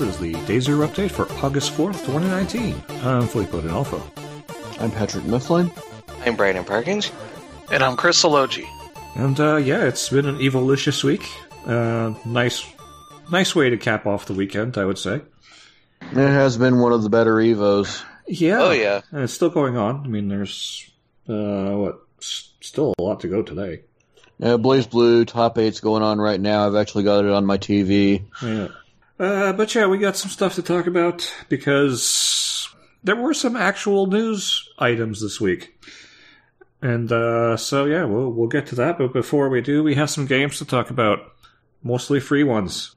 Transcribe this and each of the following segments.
This is the Day Zero update for August 4th, 2019. I'm Filippo D'Onofo. I'm Patrick Mifflin. I'm Brandon Perkins. And I'm Chris Sologi. And uh, yeah, it's been an evilicious week. Uh, nice, nice way to cap off the weekend, I would say. It has been one of the better Evos. Yeah. Oh, yeah. And it's still going on. I mean, there's uh, what s- still a lot to go today. Yeah, BlazBlue top eight's going on right now. I've actually got it on my TV. Yeah. Uh, but yeah, we got some stuff to talk about because there were some actual news items this week. And uh, so yeah, we'll we'll get to that. But before we do, we have some games to talk about, mostly free ones.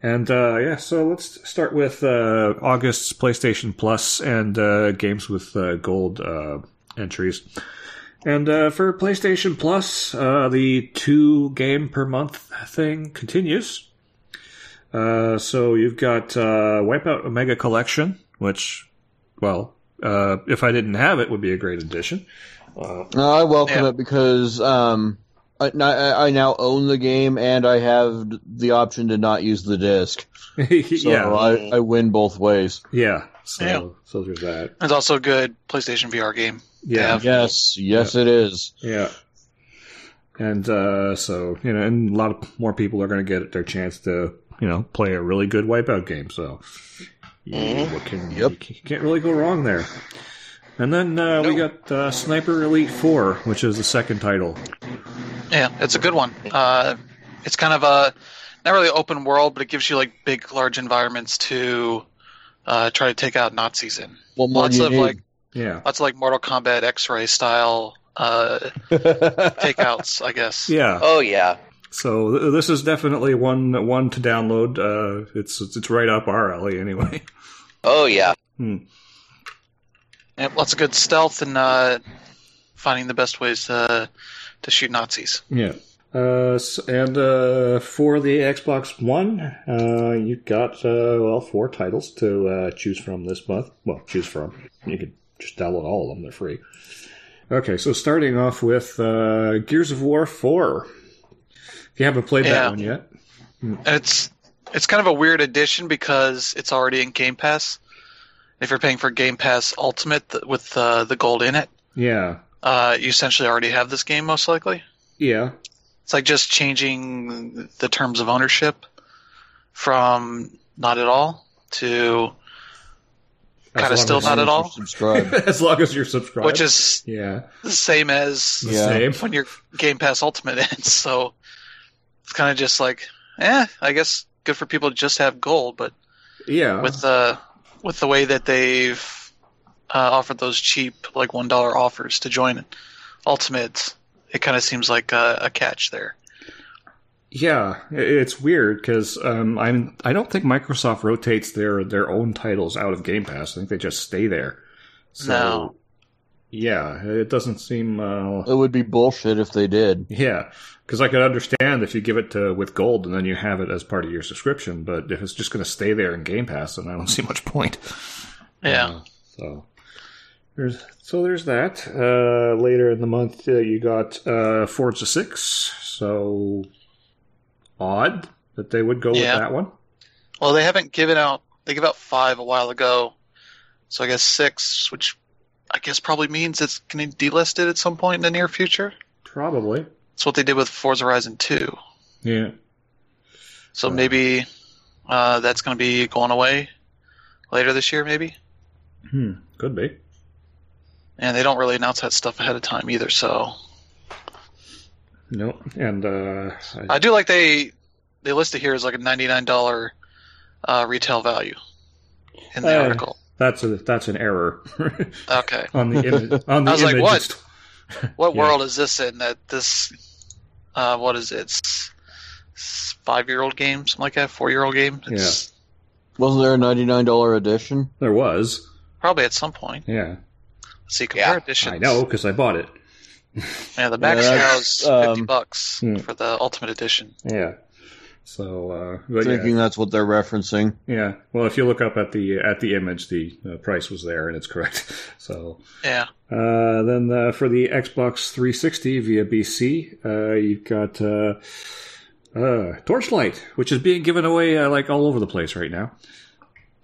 And uh, yeah, so let's start with uh, August's PlayStation Plus and uh, games with uh, gold entries. And for PlayStation Plus, the two game per month thing continues. Uh, so you've got uh, Wipeout Omega Collection, which, well, uh, if I didn't have it, would be a great addition. Uh, No, I welcome Yeah. it because um, I, I I now own the game and I have the option to not use the disc. So yeah, I, I win both ways. yeah. So, Yeah. so there's that. It's also a good PlayStation VR game. Yeah, Yeah. Yes, yes, it is. yeah. And uh, so you know, and a lot of more people are going to get their chance to you know play a really good Wipeout game. So you, Mhm. what can Yep. you can't really go wrong there. And then uh, we got uh, Sniper Elite Four, which is the second title. Yeah, it's a good one. Uh, it's kind of a not really open world, but it gives you like big, large environments to uh, try to take out Nazis in. What more Lots of need? like Yeah, lots of like Mortal Kombat X-ray style uh, takeouts, I guess. yeah. Oh yeah. So this is definitely one one to download. Uh, it's it's right up our alley anyway. Oh yeah. Yeah, lots of good stealth and uh, finding the best ways to to shoot Nazis. Yeah. Uh, and uh, for the Xbox One, uh, you've got uh, well four titles to uh, choose from this month. Well, choose from. You could just download all of them; they're free. Okay, so starting off with uh, Gears of War Four. If you haven't played that one yet, And it's it's kind of a weird addition because it's already in Game Pass. If you're paying for Game Pass Ultimate th- with uh, the gold in it, yeah, uh, you essentially already have this game most likely. yeah, It's like just changing the terms of ownership from not at all to kind of still not at all, Subscribe. as long as you're subscribed. which is yeah, the same as the Yeah. same. when your Game Pass Ultimate ends. So it's kind of just like, eh, I guess good for people to just have gold, but Yeah, with the with the way that they've uh, offered those cheap like one dollar offers to join ultimates, it kind of seems like a, a catch there. Yeah, it's weird because um, I'm I don't think Microsoft rotates their their own titles out of Game Pass. I think they just stay there. So, No. Yeah, it doesn't seem. Uh, it would be bullshit if they did. yeah, because I could understand if you give it to with gold and then you have it as part of your subscription, but if it's just going to stay there in Game Pass, then I don't see much point. Yeah. Uh, so there's so there's that. Uh, later in the month, uh, you got uh, Forza Six. So odd that they would go Yeah. with that one. Well, they haven't given out. They gave out five a while ago, so I guess six, which I guess probably means it's going to be delisted at some point in the near future. Probably. That's what they did with Forza Horizon Two. Yeah. So Yeah. maybe uh, that's going to be going away later this year, maybe. Hmm. Could be. And they don't really announce that stuff ahead of time either. So Nope. And uh, I, I do like they they list it here as like a ninety nine dollar uh, retail value in the Uh, article. That's a that's an error. Okay, on the image. On the I was like, what? it's- what Yeah. world is this in? That this uh, what is it? Five year old game, something like that. Four year old game. It's Wasn't there a ninety nine dollar edition? There was. probably at some point. Yeah. See, compare Yeah, editions. I know because I bought it. Yeah, the max Yeah, now that's, is fifty um, bucks hmm. for the ultimate edition. Yeah. So, uh, but Thinking yeah, that's what they're referencing. yeah. Well, if you look up at the at the image, the uh, price was there, and it's correct. So, Yeah, uh, then uh, for the Xbox 360 via BC, uh, you've got uh, Uh, Torchlight, which is being given away uh, like all over the place right now.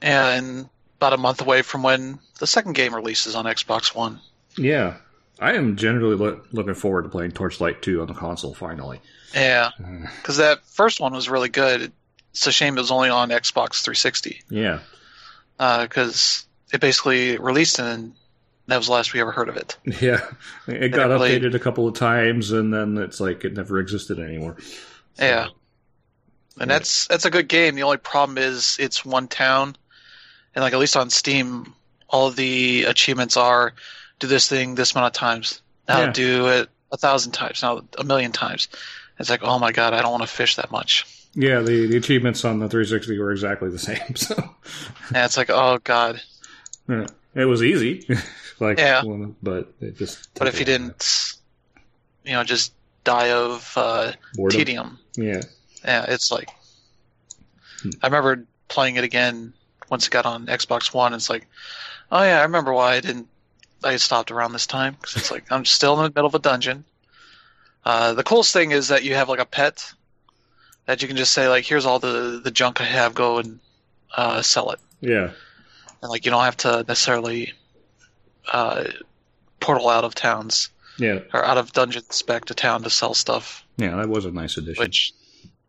And about a month away from when the second game releases on Xbox One. Yeah, I am generally lo- looking forward to playing Torchlight 2 on the console finally. Yeah, Uh, because that first one was really good. It's a shame it was only on Xbox 360 yeah, because it basically released and that was the last we ever heard of it. yeah. It got I played- updated a couple of times, and then it's like it never existed anymore. So, Yeah. And Yeah. that's that's a good game. The only problem is it's one town, and like at least on Steam, all the achievements are do this thing this amount of times. Now Yeah. do it a thousand times. Now a million times. It's like oh my god, I don't want to fish that much. Yeah, the, the achievements on the 360 were exactly the same. So And it's like oh god. yeah. it was easy, like Yeah. but it just. But if you took a lot of didn't, you know, just die of uh, boredom. tedium, Yeah, yeah, it's like. Hmm. I remember playing it again once it got on Xbox One. It's like, oh yeah, I remember why I didn't. I stopped around this time because it's like I'm still in the middle of a dungeon. Uh, the coolest thing is that you have like a pet that you can just say like, "Here's all the the junk I have. Go and uh, sell it." yeah, And like you don't have to necessarily uh, portal out of towns yeah, or out of dungeons back to town to sell stuff, yeah. That was a nice addition. which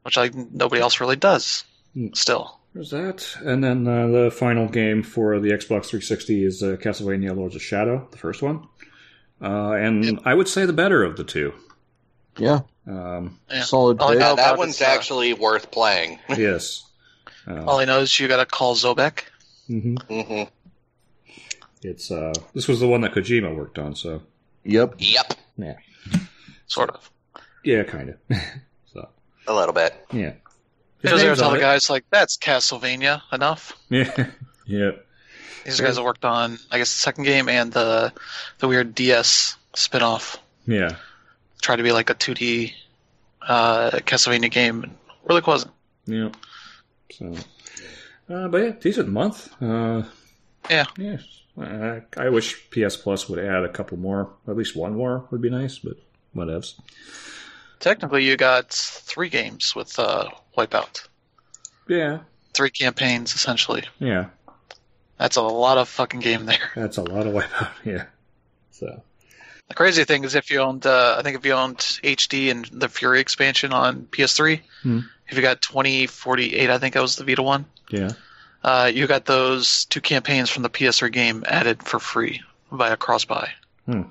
which like nobody else really does. Hmm. Still, There's that, and then uh, the final game for the Xbox 360 is uh, Castlevania: Lords of Shadow, the first one, uh, and I would say the better of the two. Yeah, Um, Yeah. solid All I pick. Yeah, about one's uh, actually worth playing. yes. Uh, all I know is you got to call Zobek. mhm. hmm It's uh, this was the one that Kojima worked on, so Yep. Yep, Yeah. Sort of. yeah, kind of. so a little bit. yeah, He His goes there name's and tell the guys like, "That's Castlevania enough." Yeah, yeah, These guys have worked on, I guess, the second game and the the weird DS spin-off. yeah. Tried to be like a 2D uh, Castlevania game. Really wasn't. Yeah. So, uh, but yeah, decent month. Uh, Yeah. Yeah. Uh, I wish PS Plus would add a couple more. At least one more would be nice, but whatevs. Technically, you got three games with uh, Wipeout. Yeah. Three campaigns, essentially. Yeah. That's a lot of fucking game there. That's a lot of wipeout. Yeah. So. The crazy thing is, if you owned, uh, I think if you owned HD and the Fury expansion on PS3, Hmm. if you got 2048, I think that was the Vita one, Yeah. uh, you got those two campaigns from the PS3 game added for free via cross-buy. Hmm.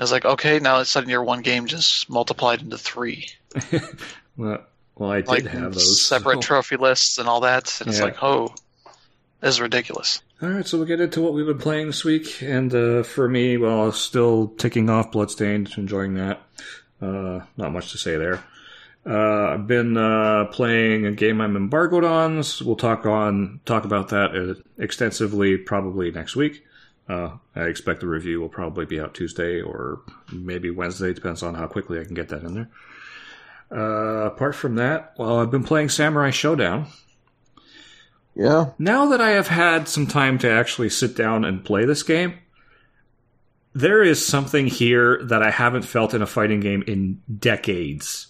I was like, okay, now all of a sudden your one game just multiplied into three, well, well, I did like have those separate so- trophy lists and all that, and it's like, oh, this is ridiculous. All right, so we'll get into what we've been playing this week. And uh, for me, well, still ticking off Bloodstained, enjoying that. Uh, not much to say there. Uh, I've been uh, playing a game I'm embargoed on. So we'll talk on talk about that uh, extensively probably next week. Uh, I expect the review will probably be out Tuesday or maybe Wednesday, depends on how quickly I can get that in there. Uh, apart from that, well, I've been playing Samurai Shodown. Yeah. Now that I have had some time to actually sit down and play this game, there is something here that I haven't felt in a fighting game in decades.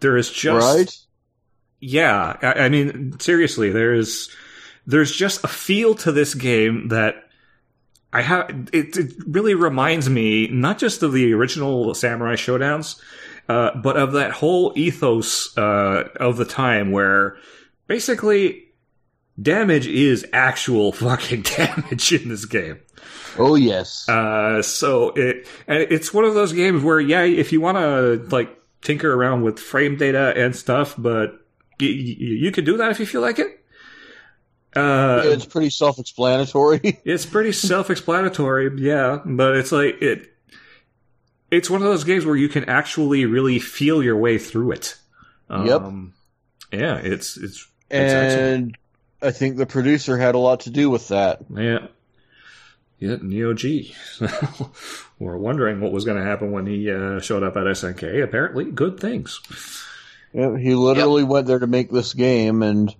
There is just right? yeah, I, I mean seriously, there is there's just a feel to this game that I have. It, it really reminds me not just of the original Samurai Shodowns, uh, but of that whole ethos uh, of the time where basically damage is actual fucking damage in this game. Oh, yes. Uh, so it and it's one of those games where yeah, if you want to like tinker around with frame data and stuff, but y- y- you can do that if you feel like it. Uh, it's pretty self explanatory. it's pretty self-explanatory, yeah, but it's like it. It's one of those games where you can actually really feel your way through it. Yep. Um, yeah, it's it's That's excellent. and I think the producer had a lot to do with that. yeah, yeah. Neo G. We're wondering what was going to happen when he uh, showed up at SNK. Apparently, good things. Yeah, He literally went there to make this game, and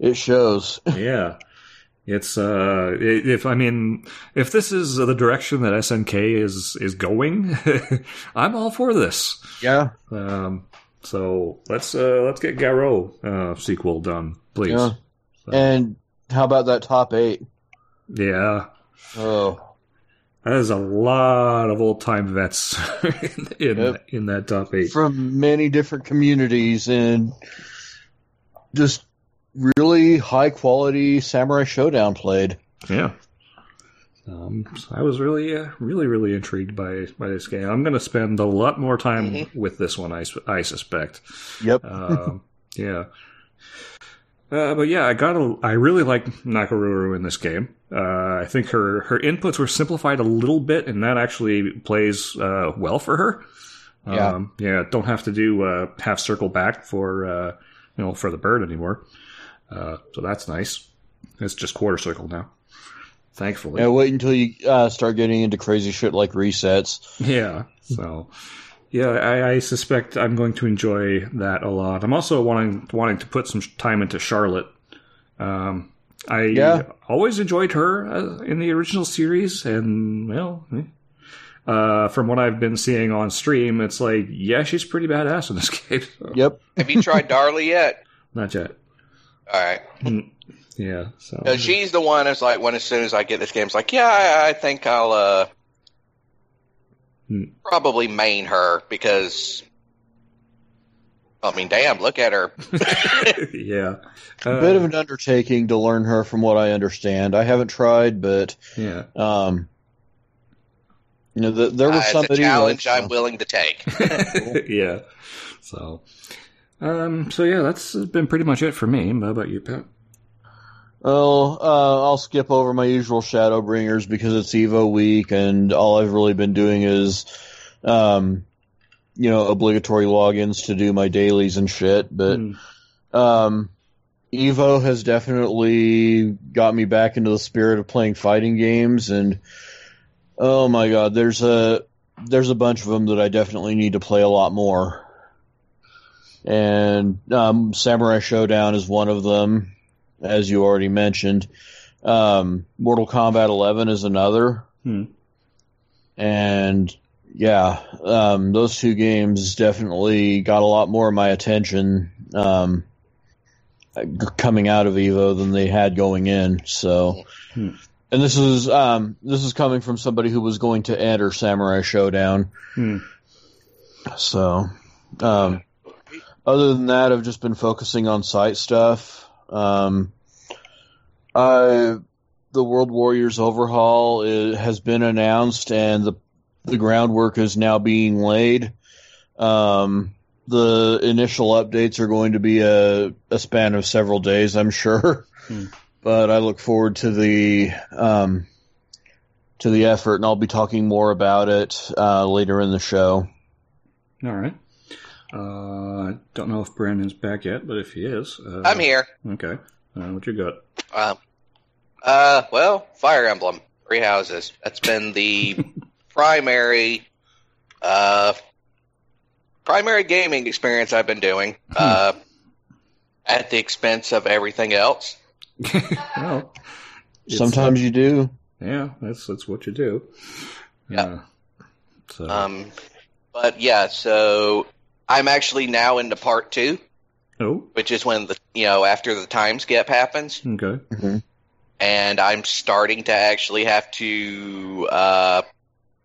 it shows. yeah. It's uh if I mean if this is the direction that SNK is is going, I'm all for this. Yeah. Um So let's uh, let's get Garou uh, sequel done, please. Yeah. And how about that top eight? Yeah, Oh, that is a lot of old time vets in in, Yep. in that top eight. from many different communities and just really high quality Samurai Shodown played. Yeah. Um, so I was really, uh, really, really intrigued by by this game. I'm going to spend a lot more time Mhm. with this one. I, I suspect. Yep. Um, yeah. Uh, but yeah, I got a, I really like Nakoruru in this game. Uh, I think her her inputs were simplified a little bit, and that actually plays uh, well for her. Yeah. Um, yeah. Don't have to do uh, half circle back for uh, you know for the bird anymore. Uh, so that's nice. It's just quarter circle now. Thankfully. Yeah, wait until you uh, start getting into crazy shit like resets. Yeah. So, yeah, I, I suspect I'm going to enjoy that a lot. I'm also wanting wanting to put some time into Charlotte. Um, I Yeah. always enjoyed her uh, in the original series, and well, eh. uh, from what I've been seeing on stream, it's like, yeah, she's pretty badass in this game. So, Yep. Have you tried Darli yet? Not yet. All right. Yeah. So No, she's the one that's like when as soon as I get this game, it's like, yeah, I, I think I'll uh Hmm. probably main her because I mean, damn, look at her. yeah. A Uh, bit of an undertaking to learn her from what I understand. I haven't tried, but yeah. um you know, the, there Uh, was it's a somebody challenge like- I'm willing to take. yeah. So, um, so yeah, that's been pretty much it for me. How about you, Pat? Oh, uh, I'll skip over my usual Shadowbringers because it's Evo week, and all I've really been doing is, um, you know, obligatory logins to do my dailies and shit. But Hmm. um, Evo has definitely got me back into the spirit of playing fighting games, and oh my god, there's a there's a bunch of them that I definitely need to play a lot more. And um, Samurai Shodown is one of them as you already mentioned. Um, Mortal Kombat 11 is another. Hmm. And yeah, um, those two games definitely got a lot more of my attention um, coming out of Evo than they had going in. So, Hmm. and this is um, this is coming from somebody who was going to enter Samurai Shodown. Hmm. So, um, other than that, I've just been focusing on site stuff. Um, I, the World Warriors overhaul i has been announced, and the the groundwork is now being laid. Um, the initial updates are going to be a, a span of several days, I'm sure. Hmm. But I look forward to the um, to the effort, and I'll be talking more about it uh, later in the show. All right. Uh, I don't know if Brandon's back yet, but if he is, uh, I'm here. Okay. Uh, what you got? Um, uh, well, Fire Emblem, Three Houses. That's been the primary, uh, primary gaming experience I've been doing. Uh, at the expense of everything else. well, it's, Sometimes you do. uh, yeah, that's that's what you do. Yeah. So Um, but yeah, so I'm actually now into part two, oh, which is when the you know after the time skip happens, okay. and I'm starting to actually have to uh,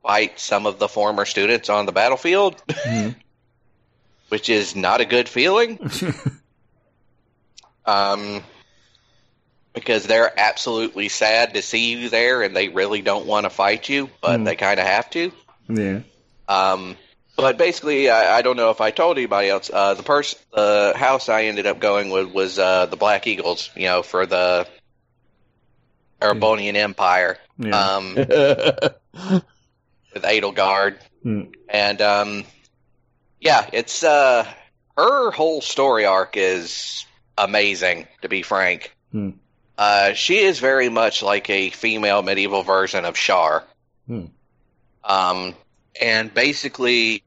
fight some of the former students on the battlefield, Mhm. which is not a good feeling. Um, because they're absolutely sad to see you there, and they really don't want to fight you, but Hmm. they kind of have to. yeah. Um, but basically, I, I don't know if I told anybody else. Uh, the person, the house I ended up going with was uh, the Black Eagles. You know, for the Erebonian Empire Yeah. um, with Edelgard, Hmm. and um, yeah, it's uh, her whole story arc is amazing. To be frank, Hmm. uh, she is very much like a female medieval version of Char. Hmm. Um, and basically,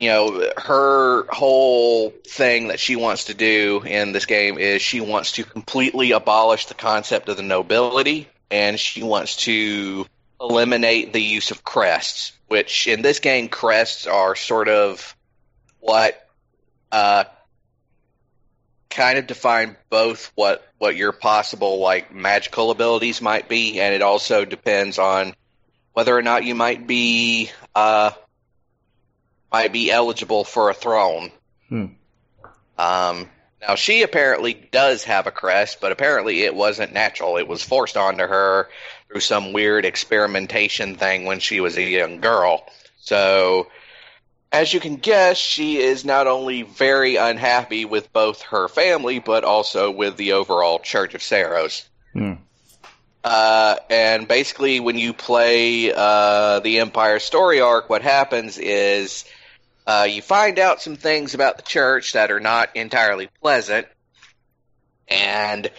you know, her whole thing that she wants to do in this game is she wants to completely abolish the concept of the nobility, and she wants to eliminate the use of crests, which in this game, crests are sort of what uh, kind of define both what what your possible like magical abilities might be, and it also depends on whether or not you might be uh, might be eligible for a throne. Hmm. Um, now she apparently does have a crest, but apparently it wasn't natural. It was forced onto her through some weird experimentation thing when she was a young girl. So, as you can guess, she is not only very unhappy with both her family, but also with the overall Church of Seiros. Hmm. Uh, and basically, when you play uh, the Empire story arc, what happens is uh, you find out some things about the church that are not entirely pleasant, and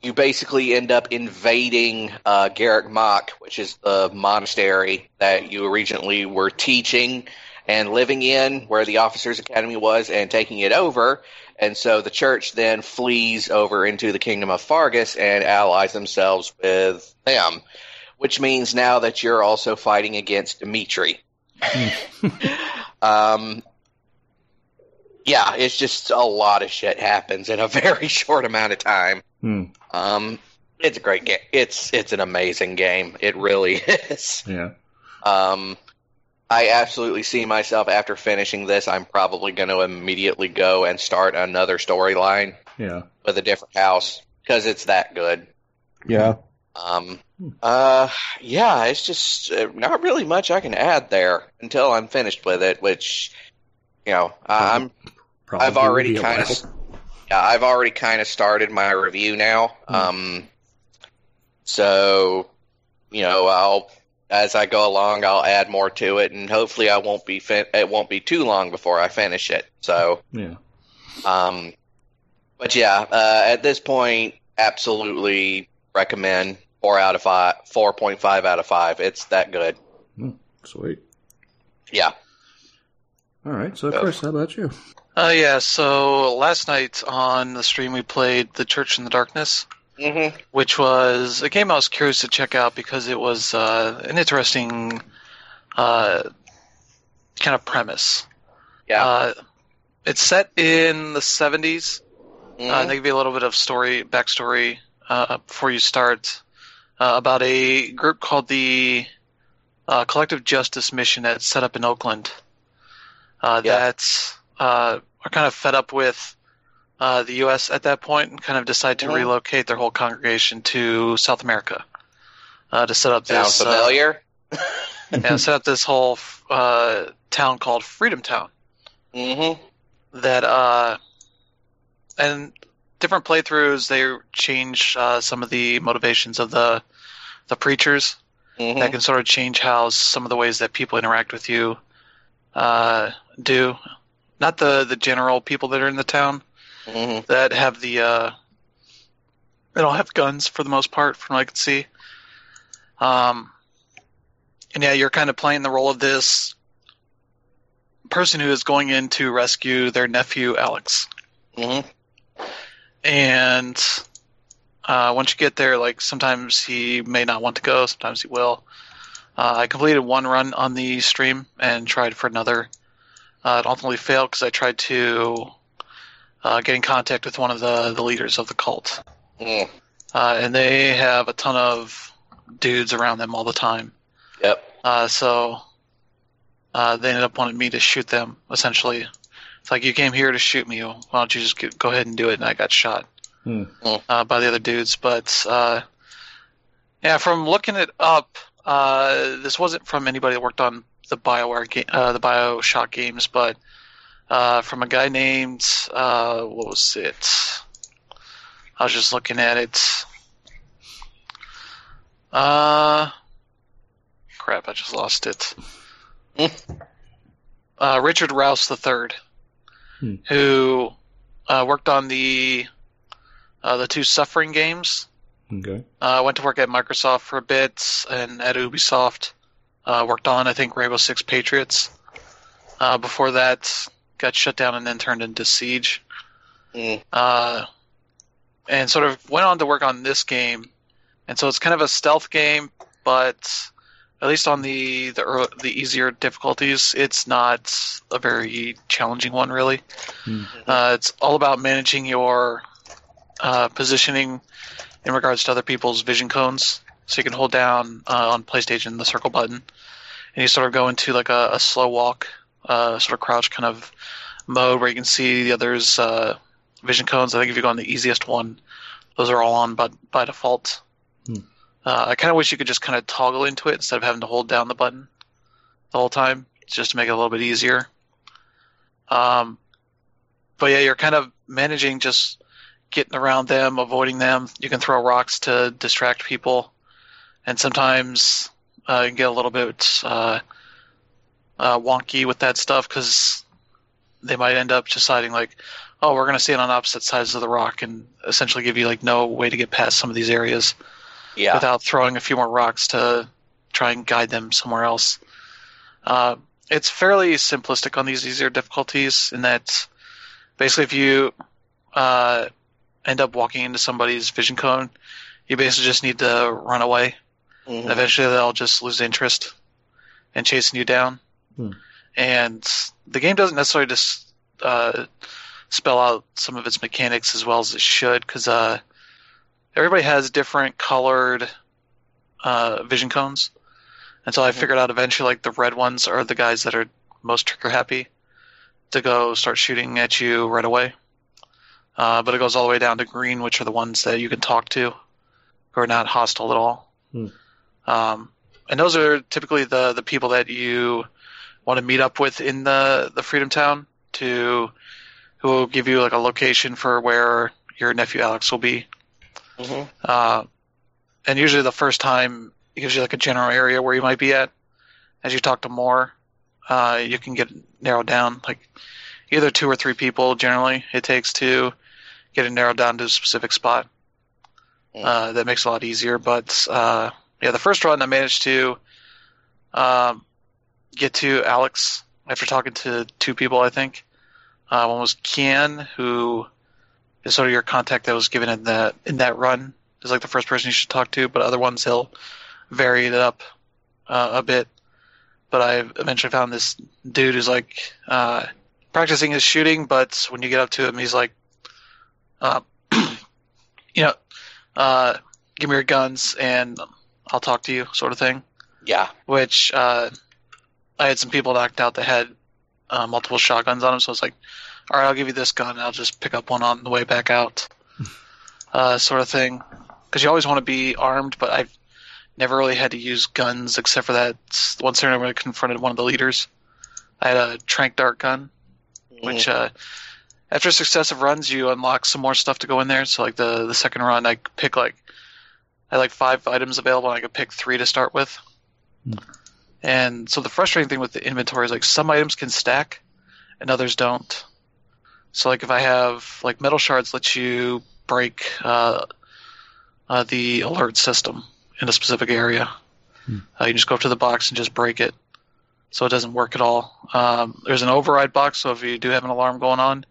you basically end up invading uh, Garreg Mach, which is the monastery that you originally were teaching and living in, where the Officers Academy was, and taking it over. And so the church then flees over into the kingdom of Faerghus and allies themselves with them, which means now that you're also fighting against Dimitri. um, yeah, it's just a lot of shit happens in a very short amount of time. Hmm. Um, it's a great game. It's it's an amazing game. It really is. Yeah. Um, I absolutely see myself after finishing this. I'm probably going to immediately go and start another storyline Yeah. with a different house because it's that good. Yeah. Um, uh, yeah, it's just uh, not really much I can add there until I'm finished with it. Which, you know, I- I'm Probably I've already will be a kind of, yeah, I've already kind of started my review now. Hmm. Um, so, you know, I'll as I go along, I'll add more to it, and hopefully, I won't be fin- it won't be too long before I finish it. So, Yeah. um, but yeah, uh, at this point, absolutely recommend four out of five, four point five out of five. It's that good. Sweet. Yeah. All right. So, Yeah. Chris, how about you? Uh, yeah, so last night on the stream we played The Church in the Darkness, Mm-hmm. which was a game I was curious to check out because it was uh, an interesting uh, kind of premise. Yeah. Uh, it's set in the 70s. Uh, Mhm. they give you a little bit of story, backstory uh, before you start uh, about a group called the uh, Collective Justice Mission that's set up in Oakland. Uh, Yeah. That uh, are kind of fed up with uh, the U.S. at that point and kind of decide to relocate their whole congregation to South America uh, to set up Sound this uh, familiar? yeah, set up this whole uh, town called Freedom Town mm-hmm. that uh and different playthroughs they change uh, some of the motivations of the the preachers Mm-hmm. that can sort of change how some of the ways that people interact with you uh, do not the the general people that are in the town Mm-hmm. that have the uh, they don't have guns for the most part from what I can see um and yeah you're kind of playing the role of this person who is going in to rescue their nephew Alex Mm-hmm. and uh, once you get there, like sometimes he may not want to go, sometimes he will. Uh, I completed one run on the stream and tried for another. Uh, it ultimately failed because I tried to uh, get in contact with one of the, the leaders of the cult, Mm. uh, and they have a ton of dudes around them all the time. Yep. Uh, so uh, they ended up wanting me to shoot them. Essentially, it's like you came here to shoot me. Why don't you just get, go ahead and do it? And I got shot Hmm. uh, by the other dudes. But uh, yeah, from looking it up, uh, this wasn't from anybody that worked on the Bioware ga- uh, the Bioshock games, but uh, from a guy named uh, what was it? I was just looking at it. Uh, crap! I just lost it. uh, Richard Rouse III, Hmm. who uh, worked on the uh, the two Suffering games. Okay. Uh, went to work at Microsoft for a bit and at Ubisoft. Uh, worked on, I think, Rainbow Six Patriots. Uh, before that, got shut down and then turned into Siege. Mm. Uh, and sort of went on to work on this game. And so it's kind of a stealth game, but at least on the the earl the easier difficulties, it's not a very challenging one really. Hmm. Uh, it's all about managing your uh, positioning in regards to other people's vision cones. So you can hold down uh, on PlayStation the circle button, and you sort of go into like a, a slow walk, uh, sort of crouch kind of mode where you can see the others' uh, vision cones. I think if you go on the easiest one, those are all on by, by default. Hmm. Uh, I kind of wish you could just kind of toggle into it instead of having to hold down the button the whole time, just to make it a little bit easier. Um, but yeah, you're kind of managing just getting around them, avoiding them. You can throw rocks to distract people, and sometimes uh, you can get a little bit uh, uh, wonky with that stuff because they might end up deciding like, oh, we're going to stand on opposite sides of the rock and essentially give you like no way to get past some of these areas Yeah. without throwing a few more rocks to try and guide them somewhere else. Uh, it's fairly simplistic on these easier difficulties in that basically if you uh, end up walking into somebody's vision cone, you basically just need to run away. Mhm. Eventually they'll just lose interest in chasing you down. Hmm. And the game doesn't necessarily just uh, spell out some of its mechanics as well as it should, because uh, everybody has different colored uh, vision cones. And so I Mhm. figured out eventually, like the red ones are the guys that are most trigger happy to go start shooting at you right away. Uh, but it goes all the way down to green, which are the ones that you can talk to, who are not hostile at all. Hmm. Um, and those are typically the the people that you want to meet up with in the the Freedom Town to who will give you like a location for where your nephew Alex will be. Mhm. Uh, and usually the first time it gives you like a general area where you might be at. As you talk to more, uh, you can get narrowed down. Like either two or three people generally it takes to get it narrowed down to a specific spot. Mm. Uh, that makes it a lot easier. But uh, yeah, the first run I managed to um, get to Alex after talking to two people. I think uh, one was Kian, who is sort of your contact that was given in that in that run. Is like the first person you should talk to, but other ones he'll vary it up uh, a bit. But I eventually found this dude who's like uh, practicing his shooting, but when you get up to him, he's like, uh, you know, uh, give me your guns and I'll talk to you, sort of thing. Yeah. Which uh, I had some people knocked out that had uh, multiple shotguns on them, so I was like, all right, I'll give you this gun. I'll just pick up one on the way back out, uh, sort of thing. Because you always want to be armed, but I've never really had to use guns except for that one scenario where I confronted one of the leaders. I had a trank dart gun, which uh, after successive runs you unlock some more stuff to go in there. So like the the second run, I pick like I had like five items available, and I could pick three to start with. Hmm. And so the frustrating thing with the inventory is like some items can stack, and others don't. So like if I have like metal shards, let you break uh, uh, the alert system in a specific area. Hmm. Uh, you just go up to the box and just break it, so it doesn't work at all. Um, there's an override box, so if you do have an alarm going on,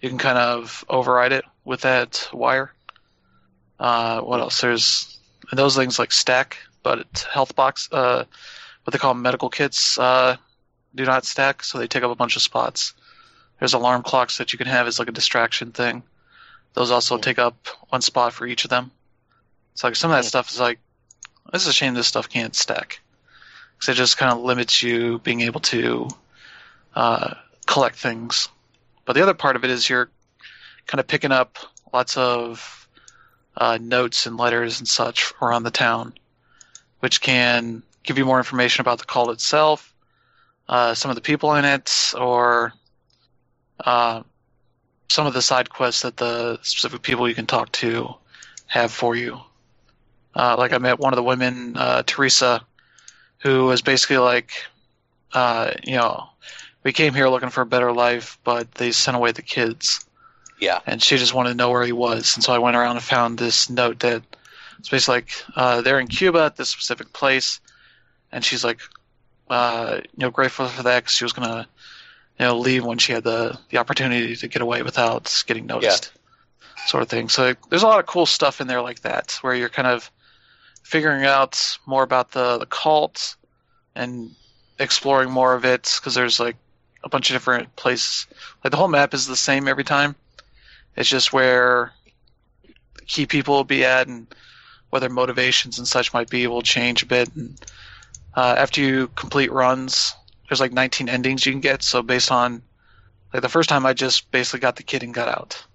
you can kind of override it with that wire. Uh, what else? There's and those things like stack, but it's health box, uh, what they call medical kits, uh, do not stack, so they take up a bunch of spots. There's alarm clocks that you can have as like a distraction thing. Those also Hmm. take up one spot for each of them. So like some of that Hmm. stuff is like, it's a shame this stuff can't stack, because it just kind of limits you being able to uh, collect things. But the other part of it is you're kind of picking up lots of uh, notes and letters and such around the town, which can give you more information about the cult itself, uh, some of the people in it, or uh, some of the side quests that the specific people you can talk to have for you. Uh, like I met one of the women, uh, Teresa, who was basically like, uh, you know, we came here looking for a better life, but they sent away the kids Yeah. and she just wanted to know where he was. And so I went around and found this note that it's basically like uh, they're in Cuba at this specific place, and she's like, uh, you know, grateful for that because she was gonna, you know, leave when she had the the opportunity to get away without getting noticed, sort of thing. So like, there's a lot of cool stuff in there like that, where you're kind of figuring out more about the the cult, and exploring more of it because there's like a bunch of different places. Like the whole map is the same every time. It's just where key people will be at and what their motivations and such might be will change a bit. And uh, after you complete runs, there's like 19 endings you can get. So based on like the first time, I just basically got the kid and got out.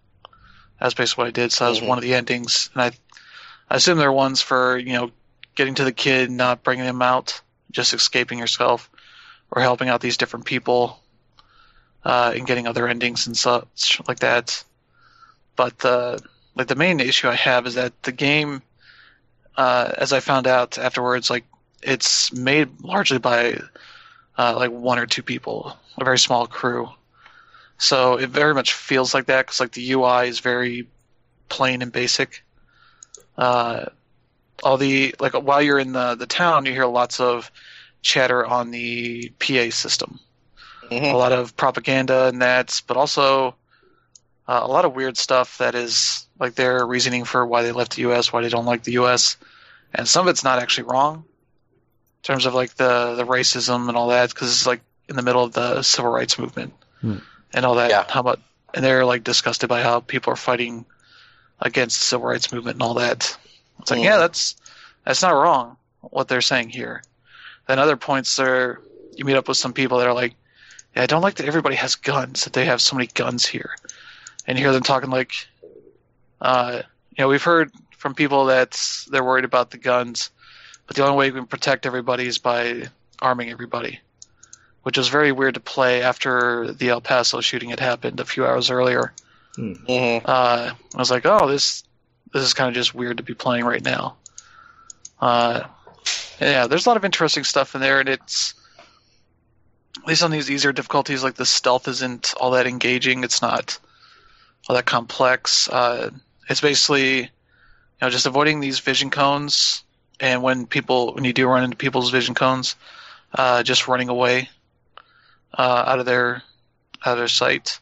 That's basically what I did. So that was Mhm. one of the endings, and I, I assume there are ones for you know getting to the kid, not bringing him out, just escaping yourself, or helping out these different people, uh, and getting other endings and such like that. But the like the main issue I have is that the game, uh, as I found out afterwards, like it's made largely by uh, like one or two people, a very small crew. So it very much feels like that because like the UI is very plain and basic. Uh, all the like while you're in the the town, you hear lots of chatter on the PA system, a Mhm. lot of propaganda and that, but also uh, a lot of weird stuff that is like their reasoning for why they left the U.S., why they don't like the U.S., and some of it's not actually wrong terms of like the the racism and all that because it's like in the middle of the civil rights movement Hmm. and all that. Yeah. How about and they're like disgusted by how people are fighting against the civil rights movement and all that. It's like Hmm. yeah, that's that's not wrong what they're saying here. Then other points there, you meet up with some people that are like, yeah, I don't like that everybody has guns, that they have so many guns here. And hear them talking like, uh, you know, we've heard from people that they're worried about the guns, but the only way we can protect everybody is by arming everybody, which was very weird to play after the El Paso shooting had happened a few hours earlier. Mhm. Uh, I was like, oh, this this is kind of just weird to be playing right now. Uh, yeah, there's a lot of interesting stuff in there, and it's at least on these easier difficulties, like the stealth isn't all that engaging. It's not all that complex. Uh, it's basically, you know, just avoiding these vision cones, and when people, when you do run into people's vision cones, uh, just running away uh, out of their out of their sight,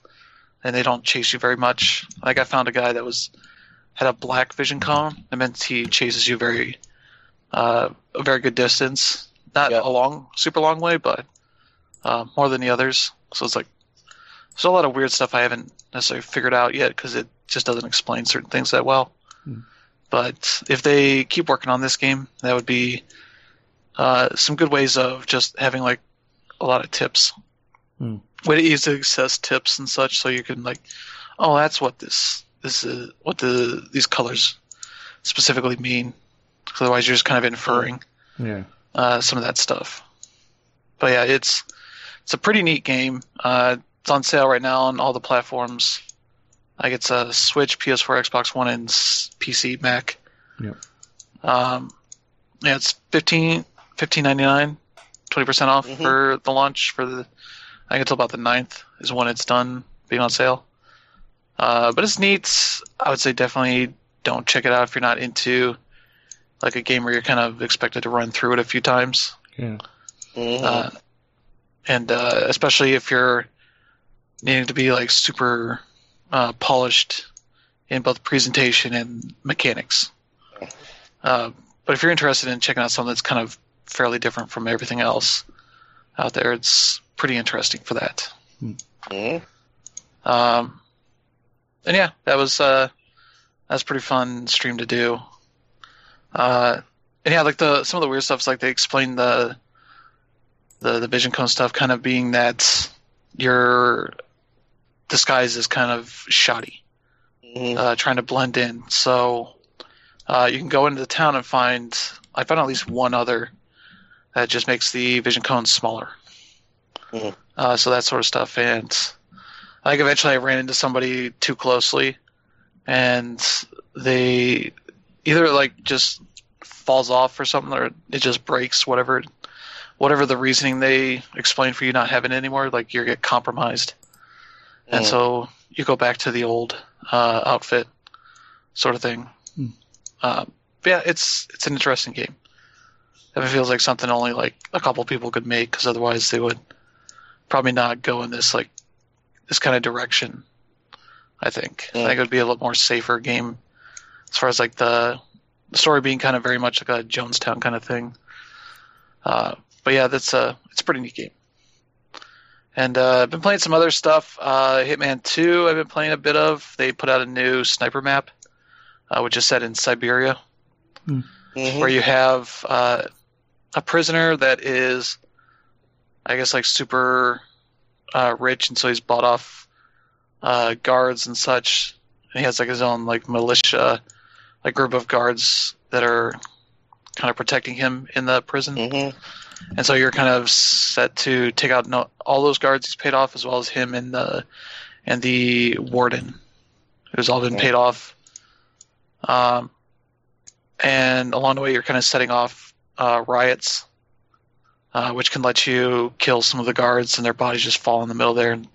and they don't chase you very much. Like I found a guy that was had a black vision cone. That meant he chases you very uh, a very good distance, not Yeah. a long, super long way, but uh, more than the others. So it's like there's a lot of weird stuff I haven't necessarily figured out yet because it just doesn't explain certain things that well. Hmm. But if they keep working on this game, that would be uh, some good ways of just having like a lot of tips. Hmm. Way to easily access tips and such, so you can like, oh, that's what this this is what the these colors specifically mean. 'Cause otherwise, you're just kind of inferring Yeah. uh, some of that stuff. But yeah, it's it's a pretty neat game. Uh, it's on sale right now on all the platforms. Like it's a Switch, PS4, Xbox One, and PC, Mac. Yep. Um, yeah, it's 15 15.99, 20 percent off Mhm. for the launch for the. I think until about the 9th is when it's done being on sale. Uh, but it's neat. I would say definitely don't check it out if you're not into like a game where you're kind of expected to run through it a few times. Yeah. Mhm. Uh, and uh, especially if you're needing to be like super uh, polished in both presentation and mechanics. Uh, but if you're interested in checking out something that's kind of fairly different from everything else out there, it's pretty interesting for that. Mhm. Um, and yeah, that was uh, that was a pretty fun stream to do. Uh, and yeah, like the some of the weird stuff is like they explain the the the vision cone stuff, kind of being that your disguise is kind of shoddy, Mhm. uh, trying to blend in. So uh, you can go into the town and find I found at least one other that just makes the vision cone smaller. Mhm. Uh, so that sort of stuff, and I think eventually I ran into somebody too closely, and they either like just falls off or something, or it just breaks. Whatever, whatever the reasoning they explain for you not having it anymore, like you get compromised, and Mm. so you go back to the old uh, outfit, sort of thing. Hmm. Uh, yeah, it's it's an interesting game. If it feels like something only like a couple people could make, because otherwise they would probably not go in this like this kind of direction. I think. I Mm. think it would be a little more safer game as far as like the the story being kind of very much like a Jonestown kind of thing. Uh, but yeah, that's a it's a pretty neat game. And uh, I've been playing some other stuff. Uh, Hitman 2, I've been playing a bit of. They put out a new sniper map, uh, which is set in Siberia, Mhm. where you have uh, a prisoner that is, I guess, like super uh, rich, and so he's bought off uh, guards and such. And he has like his own like militia, like group of guards that are kind of protecting him in the prison. Mhm. And so you're kind of set to take out no, all those guards he's paid off, as well as him and the and the warden, who's all been paid off. Um, and along the way, you're kind of setting off uh, riots, uh, which can let you kill some of the guards, and their bodies just fall in the middle there, and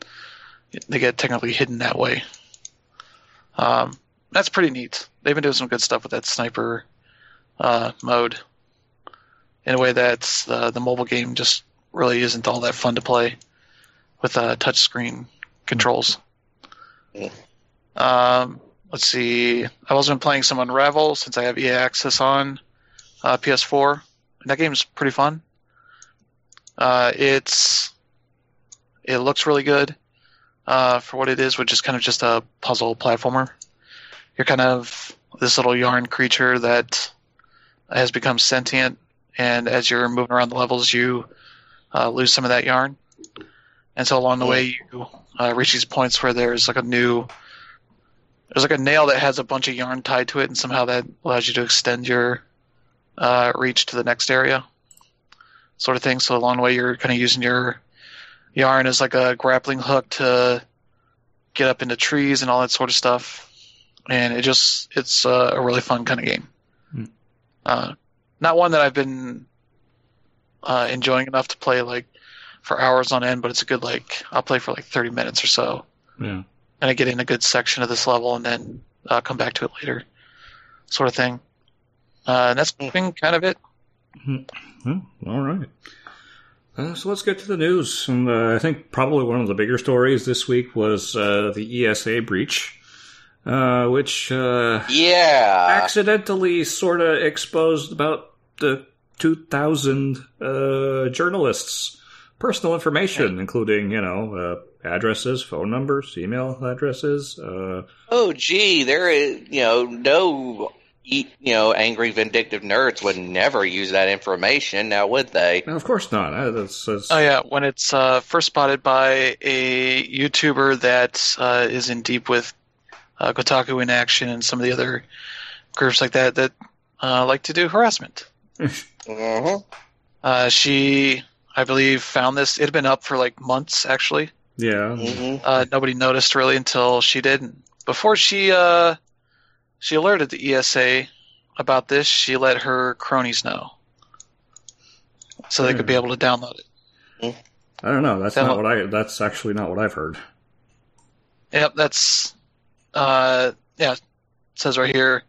they get technically hidden that way. Um, that's pretty neat. They've been doing some good stuff with that sniper uh, mode in a way that uh, the mobile game just really isn't all that fun to play with uh, touchscreen controls. Um, let's see. I've also been playing some Unravel since I have EA Access on uh, PS4. And that game's pretty fun. Uh, it's it looks really good uh, for what it is, which is kind of just a puzzle platformer. You're kind of this little yarn creature that has become sentient and as you're moving around the levels, you uh, lose some of that yarn. And so along the way, you uh, reach these points where there's like a new, there's like a nail that has a bunch of yarn tied to it, and somehow that allows you to extend your uh, reach to the next area, sort of thing. So along the way, you're kind of using your yarn as like a grappling hook to get up into trees and all that sort of stuff. And it just, it's uh, a really fun kind of game. Hmm. Not one that I've been uh, enjoying enough to play like for hours on end, but it's a good like I'll play for like 30 minutes or so, Yeah. and I get in a good section of this level, and then uh, come back to it later, sort of thing. Uh, and that's been kind of it. Hmm, all right. Uh, so let's get to the news. And uh, I think probably one of the bigger stories this week was uh, the ESA breach, uh, which uh, Yeah. accidentally sort of exposed about the 2,000 uh, journalists' personal information, including, you know, uh, addresses, phone numbers, email addresses. Uh, Oh, gee, there is, you know, no, e- you know, angry, vindictive nerds would never use that information, now would they? now, of course not. That's, that's, Oh yeah, when it's uh, first spotted by a YouTuber that uh, is in deep with uh, Kotaku in action and some of the other groups like that that uh, like to do harassment. hmm Uh, she, I believe, found this. It had been up for like months actually. yeah. hmm Uh, nobody noticed really until she did. Before she uh, she alerted the ESA about this, she let her cronies know, so they could be able to download it. I don't know. That's That- not what I. That's actually not what I've heard. Yep, that's uh, yeah. It says right here,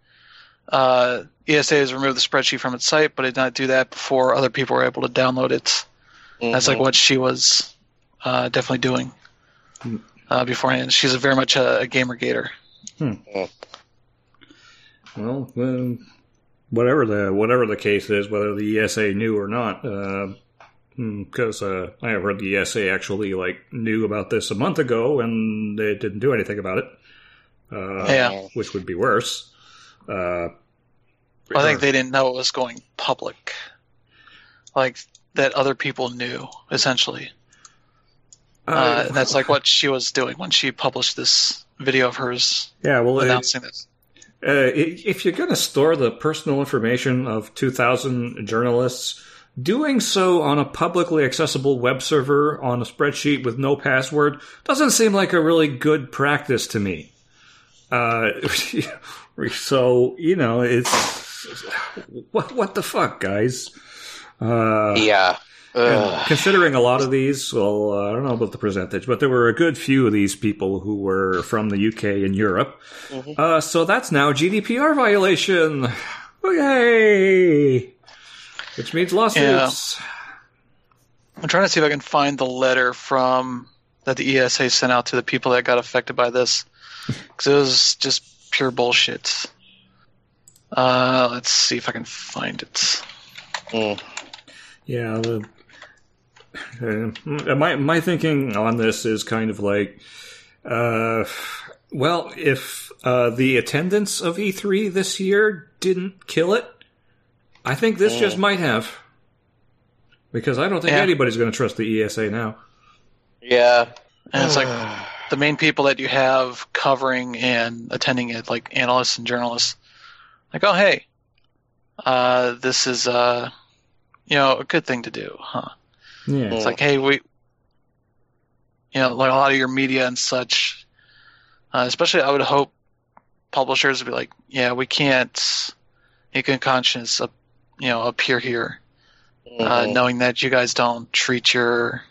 uh, ESA has removed the spreadsheet from its site, but it did not do that before other people were able to download it. That's like what she was uh, definitely doing Hmm. uh, beforehand. She's a very much a, a gamer gator. Well, um, whatever the whatever the case is, whether the ESA knew or not, because uh, I have heard the ESA actually like knew about this a month ago and they didn't do anything about it, uh, Yeah. which would be worse. Uh, I think they didn't know it was going public, like that other people knew essentially. Uh, and that's like what she was doing when she published this video of hers yeah. Well, it, announcing this. uh, if you're going to store the personal information of 2,000 journalists, doing so on a publicly accessible web server on a spreadsheet with no password doesn't seem like a really good practice to me. Uh, so you know, it's what what the fuck, guys. Uh, Yeah. considering a lot of these, well, uh, I don't know about the percentage, but there were a good few of these people who were from the UK and Europe. Mhm. Uh, so that's now GDPR violation. Yay! Which means lawsuits. I'm trying to see if I can find the letter from that the ESA sent out to the people that got affected by this, because it was just pure bullshit. Uh, let's see if I can find it. Mm. Yeah, the, Uh, my my thinking on this is kind of like, uh, well, if uh, the attendance of E3 this year didn't kill it, I think this just might have. Because I don't think Yeah. anybody's going to trust the ESA now. Yeah. And it's like the main people that you have covering and attending it, like analysts and journalists, like, oh hey, uh, this is uh, you know, a good thing to do, huh? Yeah. It's like, hey, we, you know, like a lot of your media and such, uh, especially I would hope publishers would be like, yeah, we can't, in good conscience, uh, you know, appear here, uh, Mhm. knowing that you guys don't treat your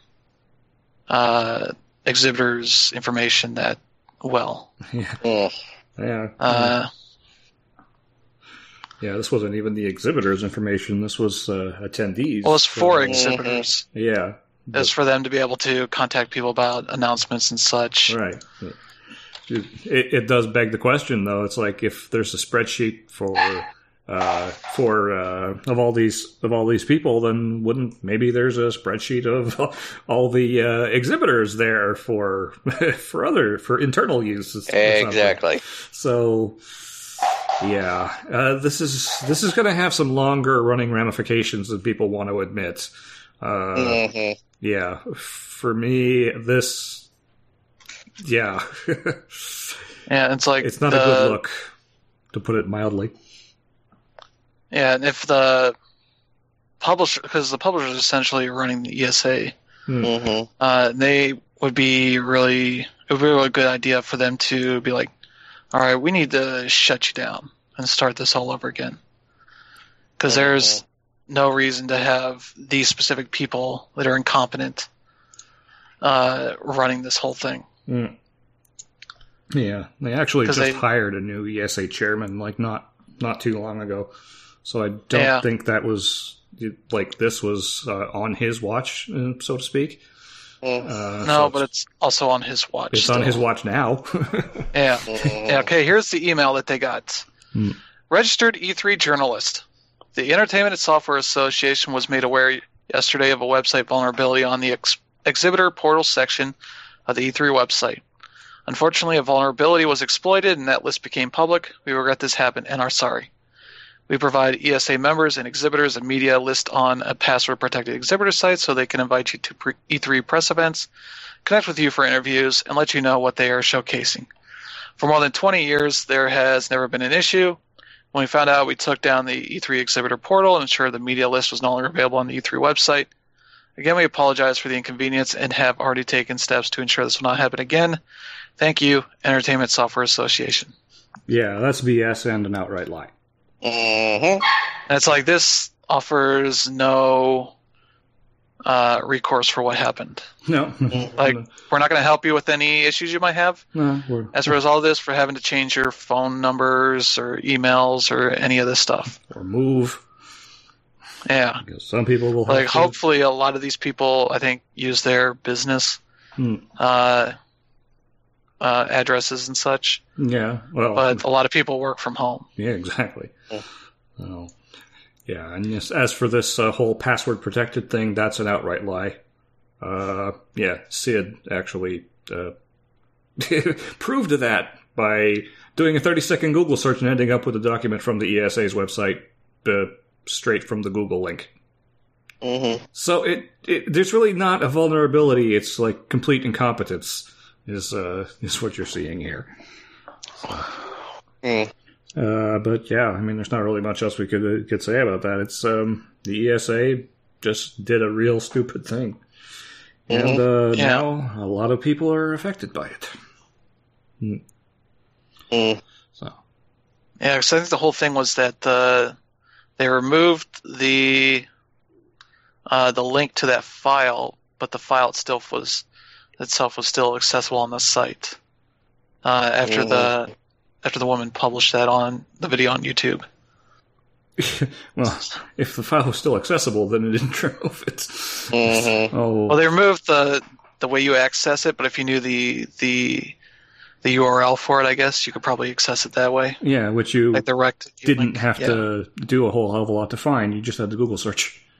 uh, exhibitors' information that well. Yeah. Mm. Yeah. Uh, yeah. This wasn't even the exhibitors' information. This was uh, attendees. well, it's for So- exhibitors. Yeah. It's for them to be able to contact people about announcements and such. Right. It, it, it does beg the question, though. It's like if there's a spreadsheet for uh, for uh, of all these of all these people, then wouldn't maybe there's a spreadsheet of all the uh, exhibitors there for for other for internal uses? Exactly. So, yeah, uh, this is this is going to have some longer running ramifications than people want to admit. Uh, hmm yeah, for me, this, yeah, Yeah, it's like it's not the, a good look, to put it mildly. Yeah, and if the publisher, because the publisher is essentially running the ESA, hmm uh, they would be really, it would be a really good idea for them to be like, all right, we need to shut you down and start this all over again. Because there's no reason to have these specific people that are incompetent uh, running this whole thing. Mm. Yeah, they actually just they- hired a new ESA chairman, like not not too long ago. So I don't Yeah. think that was like this was uh, on his watch, uh, so to speak. Mm-hmm. Uh, No, so but it's also on his watch. it's on his watch now. Yeah. Mm-hmm. Yeah, okay, here's the email that they got. Hmm. Registered E3 journalist. The Entertainment and Software Association was made aware yesterday of a website vulnerability on the ex- exhibitor portal section of the E3 website. Unfortunately, a vulnerability was exploited and that list became public. We regret this happened and are sorry. We provide ESA members and exhibitors and media list on a password protected exhibitor site so they can invite you to pre- E3 press events, connect with you for interviews, and let you know what they are showcasing. For more than 20 years, there has never been an issue. When we found out, we took down the E3 exhibitor portal and ensured the media list was no longer available on the E3 website. Again, we apologize for the inconvenience and have already taken steps to ensure this will not happen again. Thank you, Entertainment Software Association. yeah, that's BS and an outright lie. Hmm And it's like this offers no uh, recourse for what happened. No, Like, we're not going to help you with any issues you might have. no, we're, as a result of this for having to change your phone numbers or emails or any of this stuff. or move. Yeah. Because some people will have Like to- hopefully a lot of these people I think use their business Hmm. uh, uh, addresses and such, Yeah, well, but a lot of people work from home. yeah, exactly. Yeah. So, yeah, and yes, as for this uh, whole password protected thing, that's an outright lie. Uh, yeah, Sid actually uh, proved that by doing a 30 second Google search and ending up with a document from the ESA's website uh, straight from the Google link. hmm So it, it there's really not a vulnerability. It's like complete incompetence is uh, is what you're seeing here. Mm. Uh, but yeah, I mean, there's not really much else we could uh, could say about that. It's um, the ESA just did a real stupid thing, and uh, Yeah. now a lot of people are affected by it. Mm. So Yeah, because I think the whole thing was that the they removed the uh, the link to that file, but the file itself was itself was still accessible on the site uh, after the after the woman published that on the video on YouTube. well, if the file was still accessible, then it didn't remove it. hmm Oh, Well, they removed the the way you access it, but if you knew the the the URL for it, I guess you could probably access it that way, yeah, which you like direct. didn't link. have Yeah. to do a whole hell of a lot to find. You just had to Google search.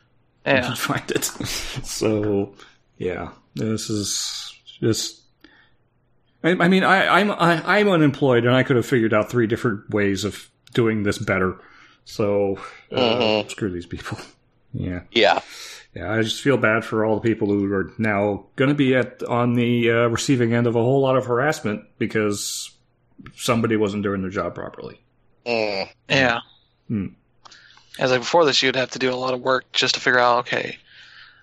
Yeah. to find it. So Yeah, this is just. I, I mean, I, I'm I, I'm unemployed, and I could have figured out three different ways of doing this better. So uh, Mhm. screw these people. Yeah, Yeah. yeah. I just feel bad for all the people who are now going to be at on the uh, receiving end of a whole lot of harassment because somebody wasn't doing their job properly. Mm. Yeah. Hmm. As like before this, you'd have to do a lot of work just to figure out, okay,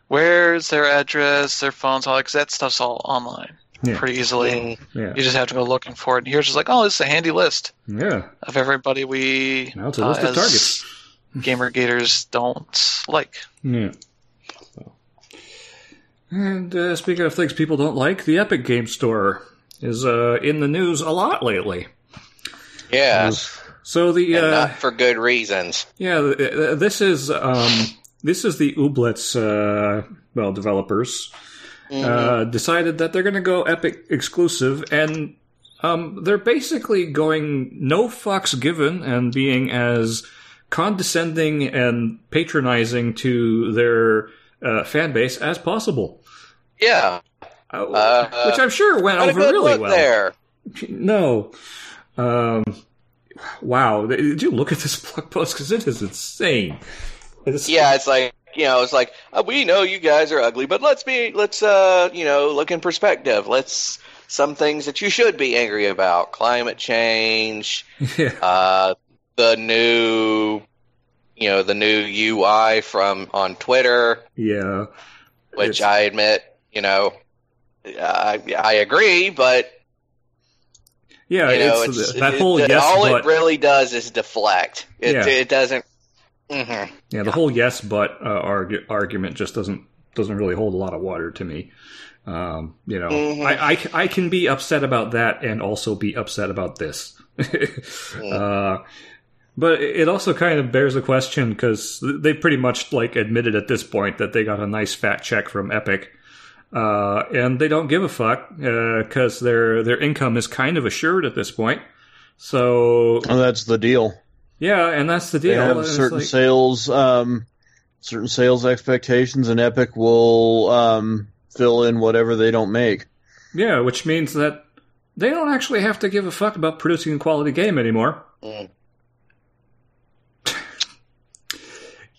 where's their address, their phones, all that, 'cause that stuff's all online Yeah. pretty easily. Mm. Yeah, You just have to go looking for it. And here's just like, oh, this is a handy list yeah. of everybody we Now it's a uh, list of targets. gamer gators don't like. Yeah. So. And uh, speaking of things people don't like, the Epic Game Store is uh, in the news a lot lately. Yeah. So the And uh, not for good reasons. yeah, th- th- this is um, this is the Ooblets uh, well developers Mhm. uh, decided that they're going to go Epic exclusive, and um, they're basically going no fucks given and being as condescending and patronizing to their uh, fan base as possible. yeah. Uh, Uh, which I'm sure went over really well. there. No. Um, wow. Did you look at this blog post? Because it is insane. It's, Yeah, it's like you know, it's like uh, we know you guys are ugly, but let's be let's uh you know look in perspective. Let's some things that you should be angry about: climate change, Yeah. uh, the new you know the new UI from on Twitter, Yeah. which It's- I admit you know I I agree, but Yeah. you know it's, it's, that whole it- yes, all but. it really does is deflect. It Yeah. it doesn't. Mhm. Yeah, the whole yes but uh, argu- argument just doesn't doesn't really hold a lot of water to me. Um, you know, Mhm. I, I I can be upset about that and also be upset about this. uh, but it also kind of bears a question because they pretty much like admitted at this point that they got a nice fat check from Epic. Uh, and they don't give a fuck because their their income is kind of assured at this point. So And that's the deal. Yeah, and that's the deal. They have It's certain like- sales, um, certain sales expectations, and Epic will um, fill in whatever they don't make. Yeah, which means that they don't actually have to give a fuck about producing a quality game anymore. Mm.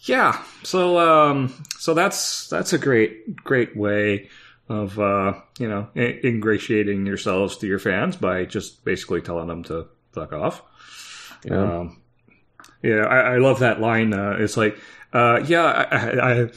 Yeah, so um, so that's that's a great great way of uh, you know ingratiating yourselves to your fans by just basically telling them to fuck off. Yeah. Um, yeah, I, I love that line. Uh, it's like, uh, yeah, I, I,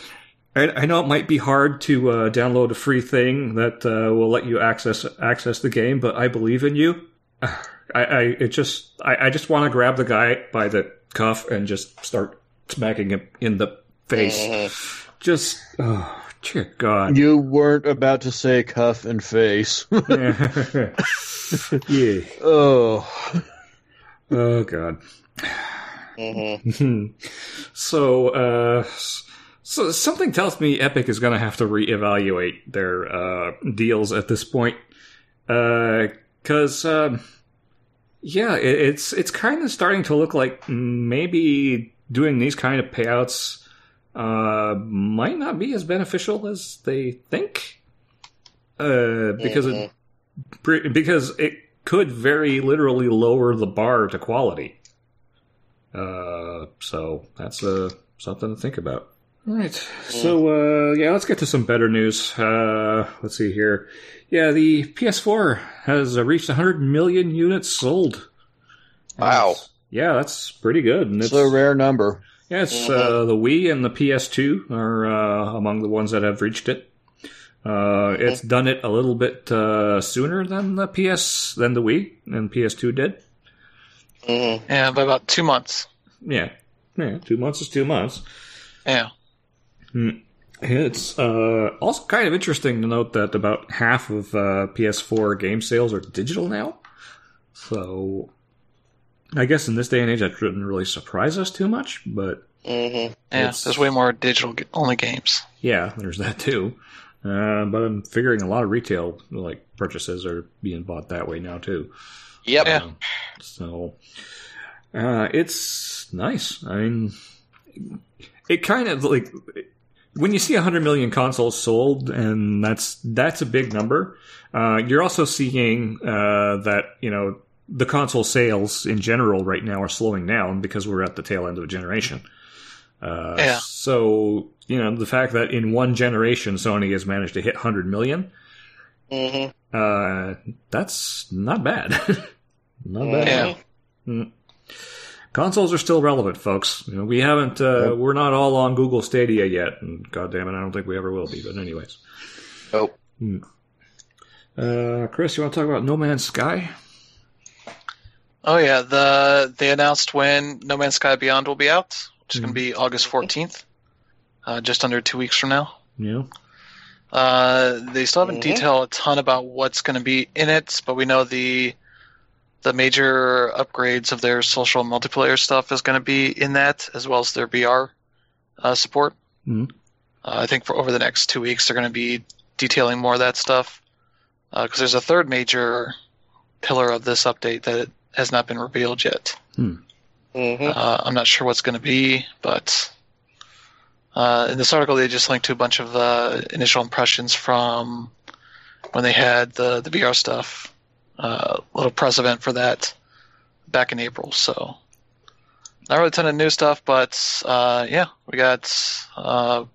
I, I know it might be hard to uh, download a free thing that uh, will let you access access the game, but I believe in you. I, I it just, I, I just want to grab the guy by the cuff and just start smacking him in the face. Mhm. Just, oh, dear God. You weren't about to say cuff and face. yeah. oh, Oh God. Mhm. so, uh, so something tells me Epic is going to have to reevaluate their uh, deals at this point, because um, yeah, it, it's it's kind of starting to look like maybe doing these kind of payouts uh, might not be as beneficial as they think, uh, because it Mhm. because it could very literally lower the bar to quality. Uh, so that's uh, something to think about. All right. So uh, yeah, let's get to some better news. Uh, let's see here. Yeah, the PS4 has uh, reached 100 million units sold. Wow. Yeah, that's pretty good. And it's a rare number. yeah, it's uh, the Wii and the PS2 are uh, among the ones that have reached it. Uh, it's done it a little bit uh, sooner than the PS than the Wii and PS2 did. Mhm. Yeah, by about two months. Yeah, yeah, two months is two months. Yeah. It's uh, also kind of interesting to note that about half of uh, PS4 game sales are digital now. So, I guess in this day and age, that shouldn't really surprise us too much. But Mhm. Yeah, It's- there's way more digital only games. yeah, there's that too. Uh, but I'm figuring a lot of retail like purchases are being bought that way now too. Yep. Yeah. So uh, it's nice. I mean, it kind of like when you see 100 million consoles sold, and that's that's a big number, uh, you're also seeing uh, that you know the console sales in general right now are slowing down because we're at the tail end of a generation. Uh, Yeah. So you know the fact that in one generation Sony has managed to hit 100 million, mm-hmm. uh, that's not bad. not bad. Yeah. Mm. Consoles are still relevant, folks. You know, we haven't. Uh, We're not all on Google Stadia yet, and God damn it, I don't think we ever will be. But anyways, Oh, uh, Chris, you want to talk about No Man's Sky? Oh yeah, the they announced when No Man's Sky Beyond will be out, which is going Mhm. to be August 14th, uh, just under two weeks from now. Yeah. Uh, they still haven't Mhm. detailed a ton about what's going to be in it, but we know the the major upgrades of their social multiplayer stuff is going to be in that, as well as their VR uh, support. Mhm. Uh, I think for over the next two weeks, they're going to be detailing more of that stuff. Because there's a third major pillar of this update that has not been revealed yet. hmm Uh, I'm not sure what's going to be, but uh, in this article they just linked to a bunch of uh, initial impressions from when they had the the VR stuff, uh, little press event for that back in April. So not really a ton of new stuff, but uh, yeah, we got uh,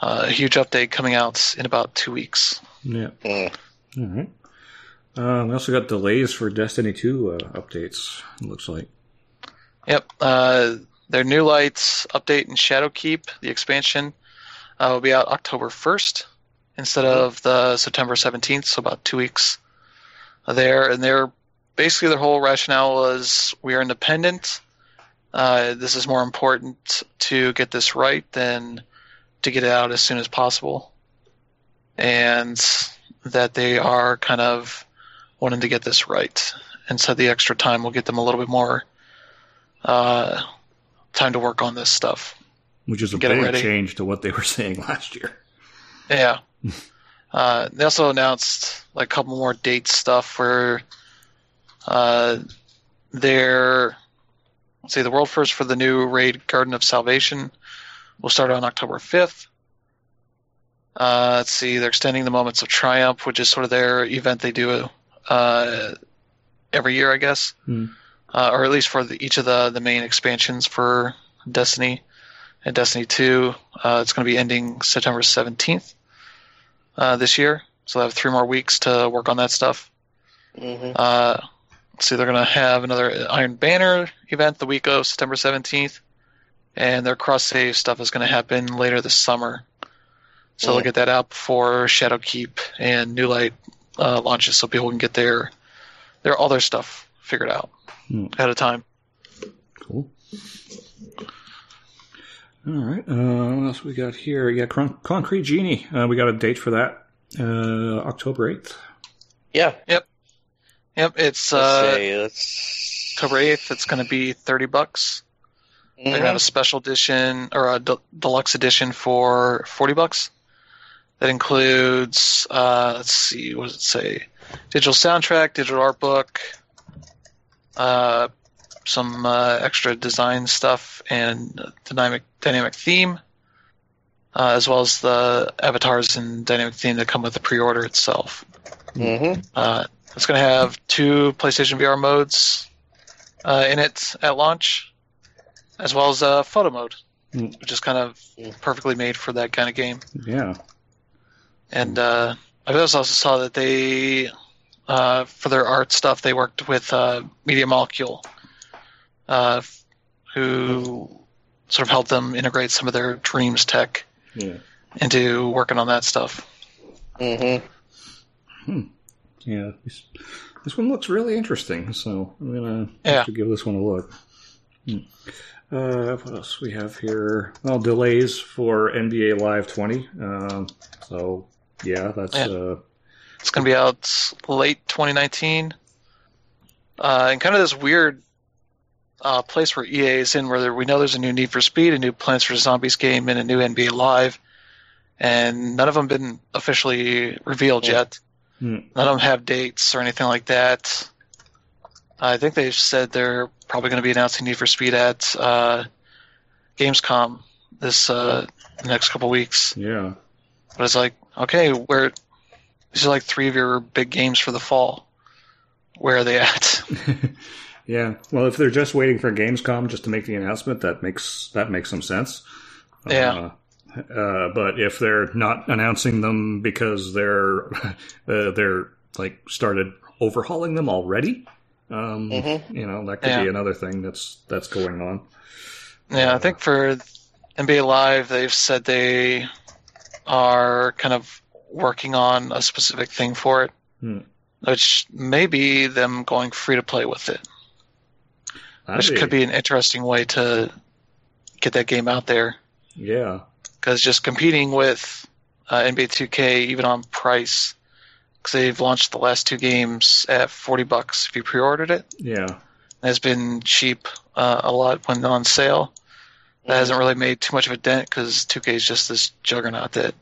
a huge update coming out in about two weeks. Yeah. Mm. All right. Uh, we also got delays for Destiny 2 uh, updates. It looks like. Yep. Uh, their new lights update and Shadowkeep, the expansion, uh, will be out October 1st instead of the September 17th, so about two weeks there. And they're basically their whole rationale was we are independent. Uh, this is more important to get this right than to get it out as soon as possible. And that they are kind of wanting to get this right. And so the extra time will get them a little bit more uh, time to work on this stuff. Which is a big change to what they were saying last year. Yeah. uh, they also announced like a couple more date stuff where uh, their let's see the world first for the new raid Garden of Salvation will start on October fifth. Uh, let's see, they're extending the Moments of Triumph, which is sort of their event they do uh, every year, I guess, Hmm. uh, or at least for the, each of the the main expansions for Destiny and Destiny 2. Uh, it's going to be ending September 17th uh, this year, so they have three more weeks to work on that stuff. hmm Uh, let's see, they're going to have another Iron Banner event the week of September 17th, and their cross save stuff is going to happen later this summer. So they'll Mm. get that out before Shadowkeep and New Light uh, launches, so people can get their their all their stuff figured out Mm. ahead of time. Cool. All right. Uh, what else we got here? Yeah, Con- Concrete Genie. Uh, we got a date for that. Uh, October 8th. Yeah. Yep, Yep. it's Let's uh, see. Let's. October 8th. It's going to be 30 bucks. They're Mhm. gonna have a special edition or a de- deluxe edition for forty bucks. That includes, uh, let's see, what does it say? Digital soundtrack, digital art book, uh, some uh, extra design stuff, and dynamic dynamic theme, uh, as well as the avatars and dynamic theme that come with the pre-order itself. Mhm. Uh, it's going to have two PlayStation VR modes uh, in it at launch, as well as a photo mode, Mm. which is kind of perfectly made for that kind of game. Yeah. And uh, I also saw that they, uh, for their art stuff, they worked with uh, Media Molecule, uh, who sort of helped them integrate some of their Dreams tech Yeah. into working on that stuff. Mm-hmm. Hmm. Yeah. This, this one looks really interesting, so I'm going to Yeah. have to give this one a look. Hmm. Uh, what else we have here? Well, delays for NBA Live 20. Um, so, yeah, that's. Yeah. Uh, It's going to be out late 2019. Uh, and kind of this weird uh, place where EA is in, where we know there's a new Need for Speed, a new Plants for Zombies game, and a new NBA Live, and none of them been officially revealed Yeah. yet. Hmm. None of them have dates or anything like that. I think they've said they're probably going to be announcing Need for Speed at uh, Gamescom this uh, next couple weeks. Yeah. But it's like, okay, where these are like three of your big games for the fall. Where are they at? yeah. Well, if they're just waiting for Gamescom just to make the announcement, that makes that makes some sense. Yeah. Uh, uh, but if they're not announcing them because they're uh, they're like started overhauling them already, um, Mhm. you know that could Yeah. be another thing that's that's going on. Yeah, I think for NBA Live, they've said they are kind of working on a specific thing for it, Hmm. which may be them going free to play with it, which That'd could be an interesting way to get that game out there. yeah. Because just competing with uh, NBA 2K, even on price, because they've launched the last two games at 40 bucks if you pre-ordered it. Yeah. has been cheap uh, a lot when on sale. That hasn't really made too much of a dent because 2K is just this juggernaut that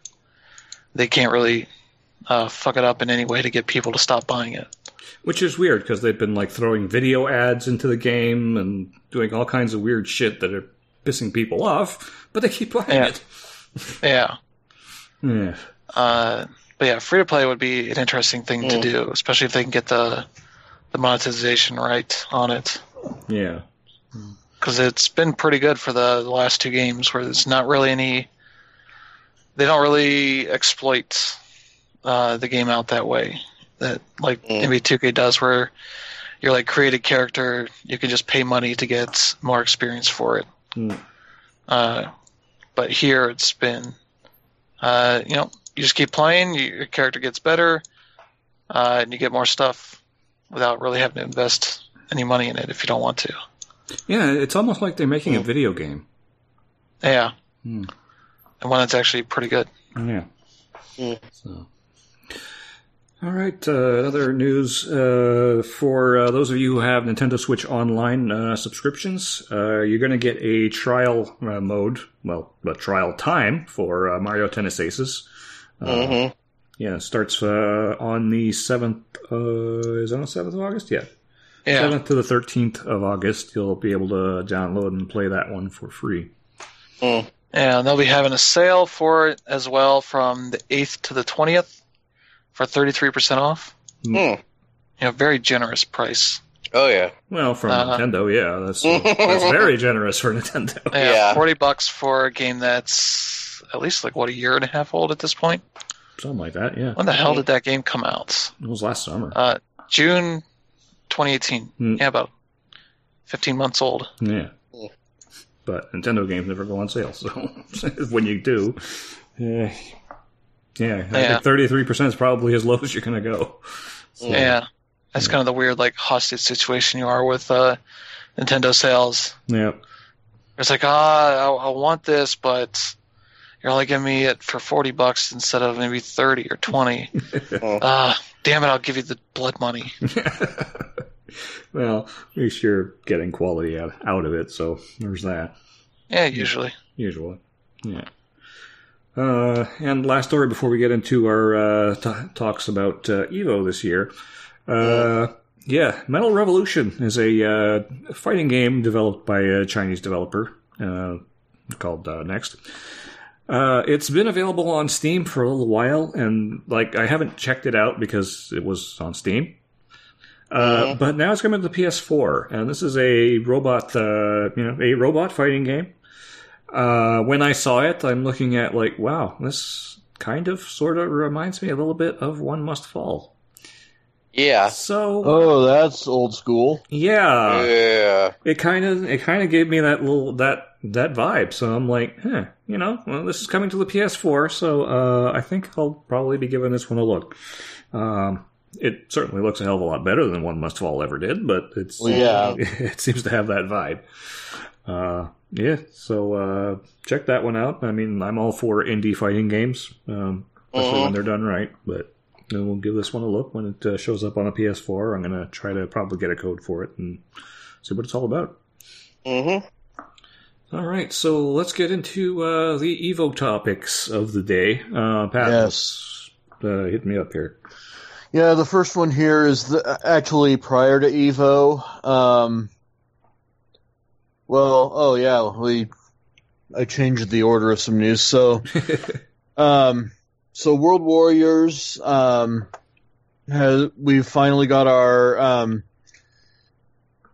they can't really uh, fuck it up in any way to get people to stop buying it. Which is weird because they've been like throwing video ads into the game and doing all kinds of weird shit that are pissing people off, but they keep buying Yeah. it. Yeah. Yeah. Uh, but yeah, free to play would be an interesting thing to Mm. do, especially if they can get the the monetization right on it. Yeah. Because it's been pretty good for the, the last two games, where there's not really any. They don't really exploit uh, the game out that way. That like Mm. NBA 2K does, where you're like create a character, you can just pay money to get more experience for it. Mm. Uh, but here it's been, uh, you know, you just keep playing, your character gets better, uh, and you get more stuff without really having to invest any money in it if you don't want to. Yeah, it's almost like they're making a Mm. video game. Yeah. Hmm. And one that's actually pretty good. Yeah. Mm. So. All right. Uh, other news uh, for uh, those of you who have Nintendo Switch Online uh, subscriptions, uh, you're going to get a trial uh, mode, well, a trial time for uh, Mario Tennis Aces. Uh, Mhm. Yeah, it starts uh, on the seventh. Uh, is it on the seventh of August? Yeah, Yeah. seventh to the thirteenth of August. You'll be able to download and play that one for free. Mm. And they'll be having a sale for it as well from the 8th to the 20th for 33% off. Hmm. You know, very generous price. Oh yeah. Well, from Uh, Nintendo, yeah, that's that's very generous for Nintendo. Yeah, Yeah. 40 bucks for a game that's at least like what a year and a half old at this point. Something like that. Yeah, When the hell did that game come out? it was last summer. Uh, June 2018. Hmm. Yeah, about 15 months old. Yeah. Mm. But Nintendo games never go on sale, so when you do, eh, yeah, I Yeah. think thirty-three percent is probably as low as you're gonna go. So, Yeah. That's kind of the weird like hostage situation you are with uh, Nintendo sales. yeah, It's like, ah, I, I want this, but you're only giving me it for 40 bucks instead of maybe 30 or 20. Ah, damn it, I'll give you the blood money. well, at least you're getting quality out, out of it, so there's that. Yeah, usually. Usually, yeah. Uh, and last story before we get into our uh, t- talks about uh, Evo this year. Uh, yeah, Metal Revolution is a uh, fighting game developed by a Chinese developer uh, called uh, Next. Uh, it's been available on Steam for a little while, and like I haven't checked it out because it was on Steam. Uh, Mhm. But now it's coming to the PS4, and this is a robot, uh, you know, a robot fighting game. Uh, when I saw it, I'm looking at like, wow, this kind of sort of reminds me a little bit of One Must Fall. Yeah. So Oh, that's old school. yeah, yeah. it kind of it kind of gave me that little that that vibe. So I'm like, huh, you know, well, this is coming to the PS4, so uh, I think I'll probably be giving this one a look. Um, it certainly looks a hell of a lot better than One Must Fall ever did, but it's Well, yeah. it seems to have that vibe. Uh, yeah, so uh, check that one out. I mean, I'm all for indie fighting games, um, especially Mhm. when they're done right. But we'll give this one a look when it uh, shows up on a PS4. I'm gonna try to probably get a code for it and see what it's all about. hmm All right, so let's get into uh, the Evo topics of the day. Uh, Pat, Yes. uh, hit me up here. Yeah, the first one here is the, actually prior to Evo. Um, well, oh yeah, we I changed the order of some news. So, um, so World Warriors, um, has we've finally got our um,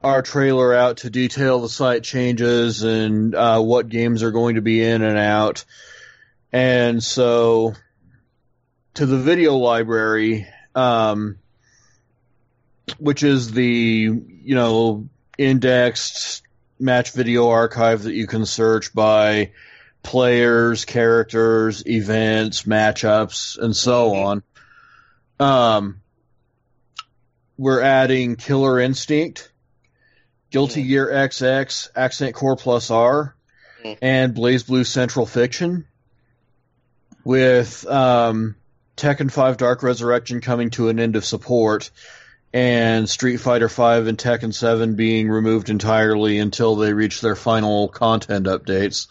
our trailer out to detail the site changes and uh, what games are going to be in and out. And so, to the video library, um, which is the you know indexed match video archive that you can search by players, characters, events, matchups, and so on. Um, we're adding Killer Instinct, Guilty Gear XX, Accent Core Plus R, Mm. and BlazBlue Central Fiction. With um, Tekken 5 Dark Resurrection coming to an end of support, and Street Fighter V and Tekken 7 being removed entirely until they reach their final content updates.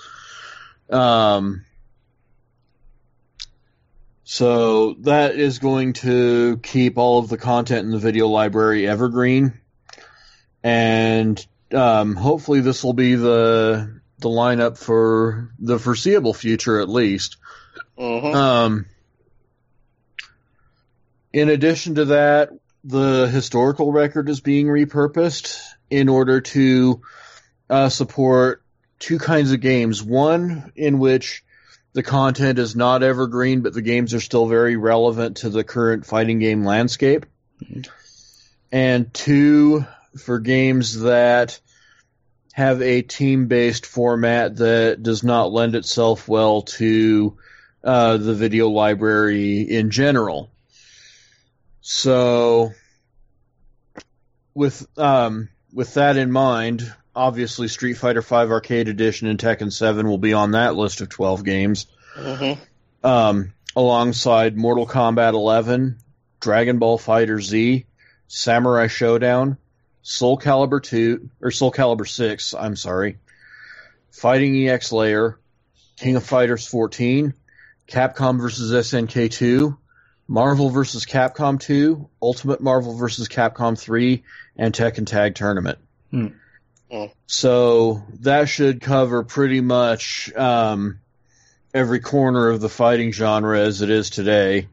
Um, so that is going to keep all of the content in the video library evergreen, and um, hopefully this will be the the lineup for the foreseeable future at least. hmm Um, in addition to that, the historical record is being repurposed in order to uh, support two kinds of games. One in which the content is not evergreen, but the games are still very relevant to the current fighting game landscape. And two, for games that have a team based format that does not lend itself well to uh, the video library in general. So, with um, with that in mind, obviously Street Fighter V Arcade Edition and Tekken 7 will be on that list of 12 games, hmm um, alongside Mortal Kombat 11, Dragon Ball Fighter Z, Samurai Shodown, Soul Calibur 2 or Soul Calibur 6, I'm sorry, Fighting EX Layer, King of Fighters 14, Capcom vs SNK 2, Marvel vs Capcom 2, Ultimate Marvel vs Capcom 3, and Tekken Tag Tournament. Hmm. Hmm. So that should cover pretty much um, every corner of the fighting genre as it is today,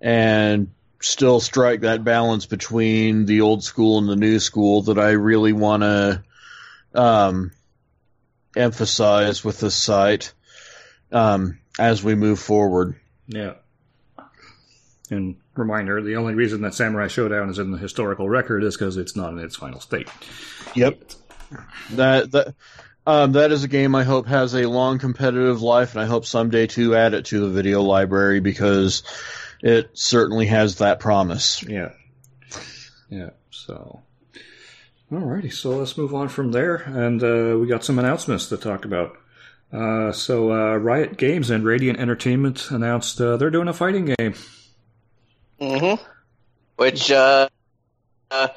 and still strike that balance between the old school and the new school that I really want to um, emphasize with this site um, as we move forward. Yeah. And reminder: the only reason that Samurai Shodown is in the historical record is because it's not in its final state. Yep. That that um, that is a game I hope has a long competitive life, and I hope someday to add it to the video library because it certainly has that promise. Yeah. Yeah. So. Alrighty, so let's move on from there, and uh, we got some announcements to talk about. Uh, so, uh, Riot Games and Radiant Entertainment announced uh, they're doing a fighting game. Hmm Which uh, uh,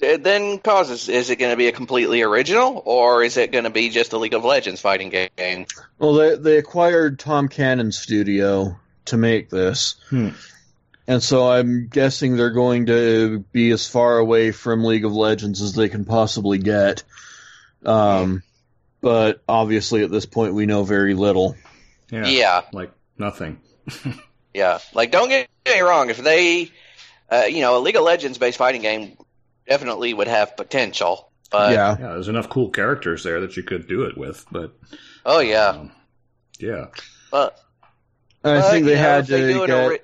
it then causes is it going to be a completely original or is it going to be just a League of Legends fighting game? Well, they they acquired Tom Cannon Studio to make this, Hmm. and so I'm guessing they're going to be as far away from League of Legends as they can possibly get. Um, but obviously, at this point, we know very little. Yeah. Yeah, Like nothing. yeah. Like don't get me wrong, if they, uh, you know, a League of Legends based fighting game definitely would have potential. But yeah, Yeah, there's enough cool characters there that you could do it with, but oh yeah, um, yeah, but I but, think they know, had if they to do get. ori-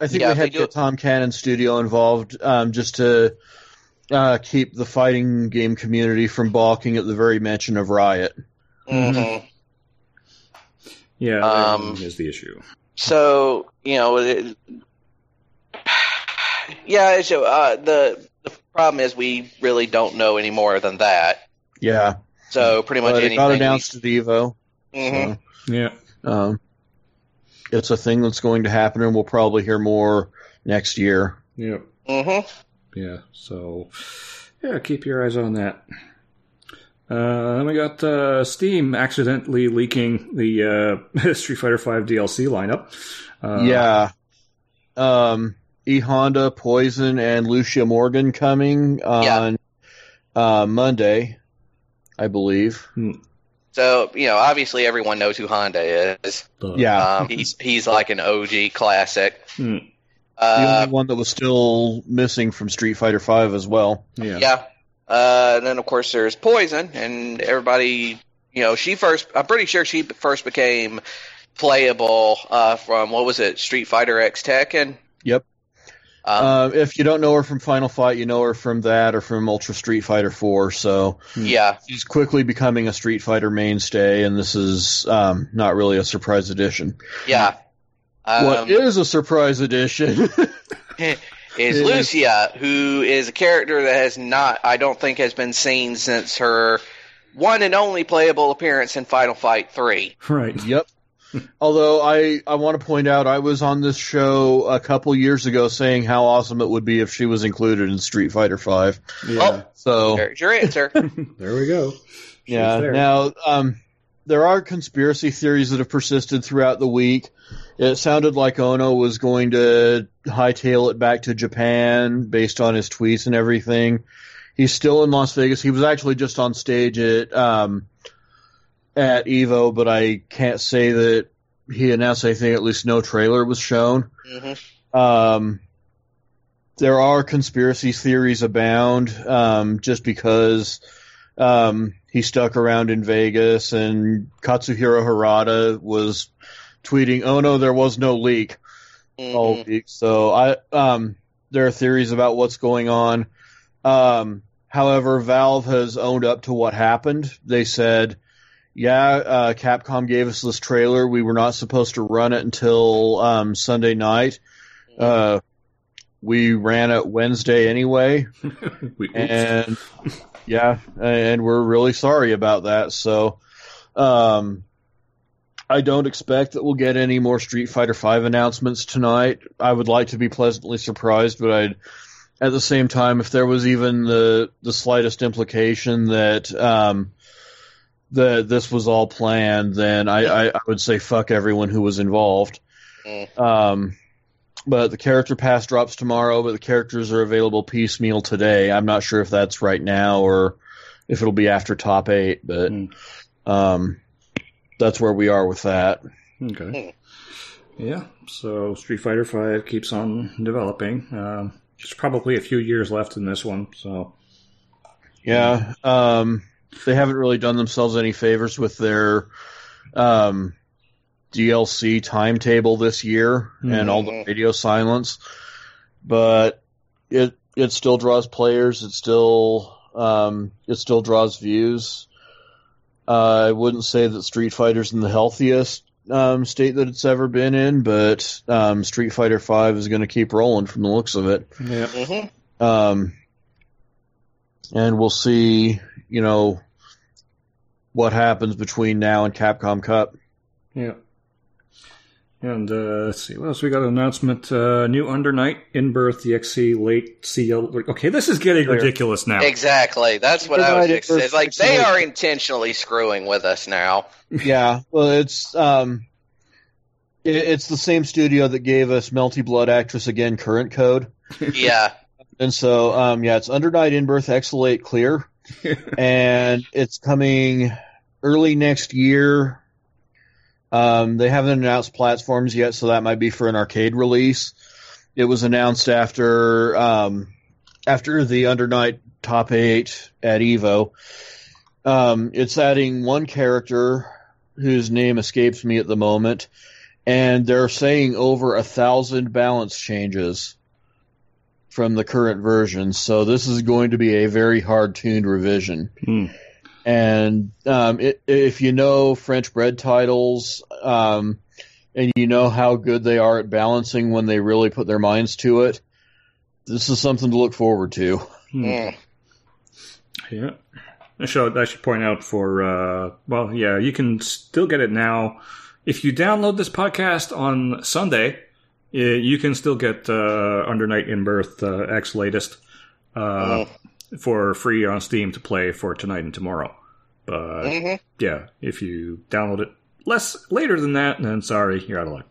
I think Yeah, they had to get it- Tom Cannon Studio involved um, just to uh, keep the fighting game community from balking at the very mention of Riot. Mhm. yeah, Um, that is the issue. So you know, it, yeah. So uh, the the problem is we really don't know any more than that. Yeah, So pretty much but it anything. got we- announced at Evo. Mhm. Yeah, um, it's a thing that's going to happen, and we'll probably hear more next year. yeah, Mhm. yeah. So, yeah, keep your eyes on that. Uh, then we got uh, Steam accidentally leaking the uh, Street Fighter V DLC lineup. Uh, yeah. Um, E Honda, Poison, and Lucia Morgan coming on uh, Monday, I believe. So you know, obviously everyone knows who Honda is. The- Yeah. Um, he's he's like an OG classic. Hmm. the Uh, only one that was still missing from Street Fighter Five as well. yeah. yeah. Uh, and then of course there's Poison, and everybody, you know, she first. I'm pretty sure she first became playable uh, from what was it, Street Fighter X Tekken. Yep. Um, Uh, if you don't know her from Final Fight, you know her from that or from Ultra Street Fighter 4. So yeah. she's quickly becoming a Street Fighter mainstay, and this is um, not really a surprise edition. Yeah. Um, what is a surprise edition? is Yeah. Lucia, who is a character that has not, I don't think, has been seen since her one and only playable appearance in Final Fight 3. Right. yep. Although I, I want to point out, I was on this show a couple years ago saying how awesome it would be if she was included in Street Fighter Five. Yeah. So There's your answer. There we go. She's Yeah. there. Now, um, there are conspiracy theories that have persisted throughout the week. It sounded like Ono was going to hightail it back to Japan based on his tweets and everything. He's still in Las Vegas. He was actually just on stage at um, at Evo, but I can't say that he announced anything. At least no trailer was shown. hmm Um, there are conspiracy theories abound, um, just because um, he stuck around in Vegas and Katsuhiro Harada was tweeting, "Oh no, there was no leak." all hmm week. So I um there are theories about what's going on. Um however, Valve has owned up to what happened. They said, "Yeah, uh, Capcom gave us this trailer. We were not supposed to run it until um, Sunday night. Uh, we ran it Wednesday anyway, We- and yeah, and we're really sorry about that. So, um, I don't expect that we'll get any more Street Fighter Five announcements tonight. I would like to be pleasantly surprised, but I'd at the same time, if there was even the the slightest implication that um, that this was all planned, then I, I, I would say fuck everyone who was involved. Mm. Um, but the character pass drops tomorrow, but the characters are available piecemeal today. I'm not sure if that's right now or if it'll be after top eight, but Mm. um, that's where we are with that. Okay. Yeah. So Street Fighter Five keeps on developing. Um, there's probably a few years left in this one. So Yeah, um, they haven't really done themselves any favors with their um, DLC timetable this year and all the Mhm. radio silence, but it it still draws players. It still um, it still draws views. Uh, I wouldn't say that Street Fighter's in the healthiest um, state that it's ever been in, but um, Street Fighter Five is going to keep rolling from the looks of it. yeah. hmm Um, and we'll see, you know, what happens between now and Capcom Cup. Yeah. And uh, let's see what else we got. An announcement: uh, new Under Night in birth DXC late CL. Okay, this is getting Clear. Ridiculous now. Exactly. That's what I was. Divided Ex- it's like they are intentionally screwing with us now. Yeah, well, it's um, it, it's the same studio that gave us Melty Blood Actress again current code, Yeah. and so um, yeah, it's Under Night in birth Exhalate Clear, and it's coming early next year. Um, they haven't announced platforms yet, so that might be for an arcade release. It was announced after um, after the Under Night top eight at Evo. Um, it's adding one character whose name escapes me at the moment, and they're saying over a thousand balance changes from the current version. So this is going to be a very hard tuned revision. Hmm. And um, it, if you know French-Bread titles, um, and you know how good they are at balancing when they really put their minds to it, this is something to look forward to. Hmm. Mm. Yeah. I should, I should point out for, uh, well, yeah, you can still get it now. If you download this podcast on Sunday, uh, you can still get uh, Under Night in Birth uh, X latest uh, for free on Steam to play for tonight and tomorrow. But hmm yeah, if you download it less later than that, then sorry, you're out of luck.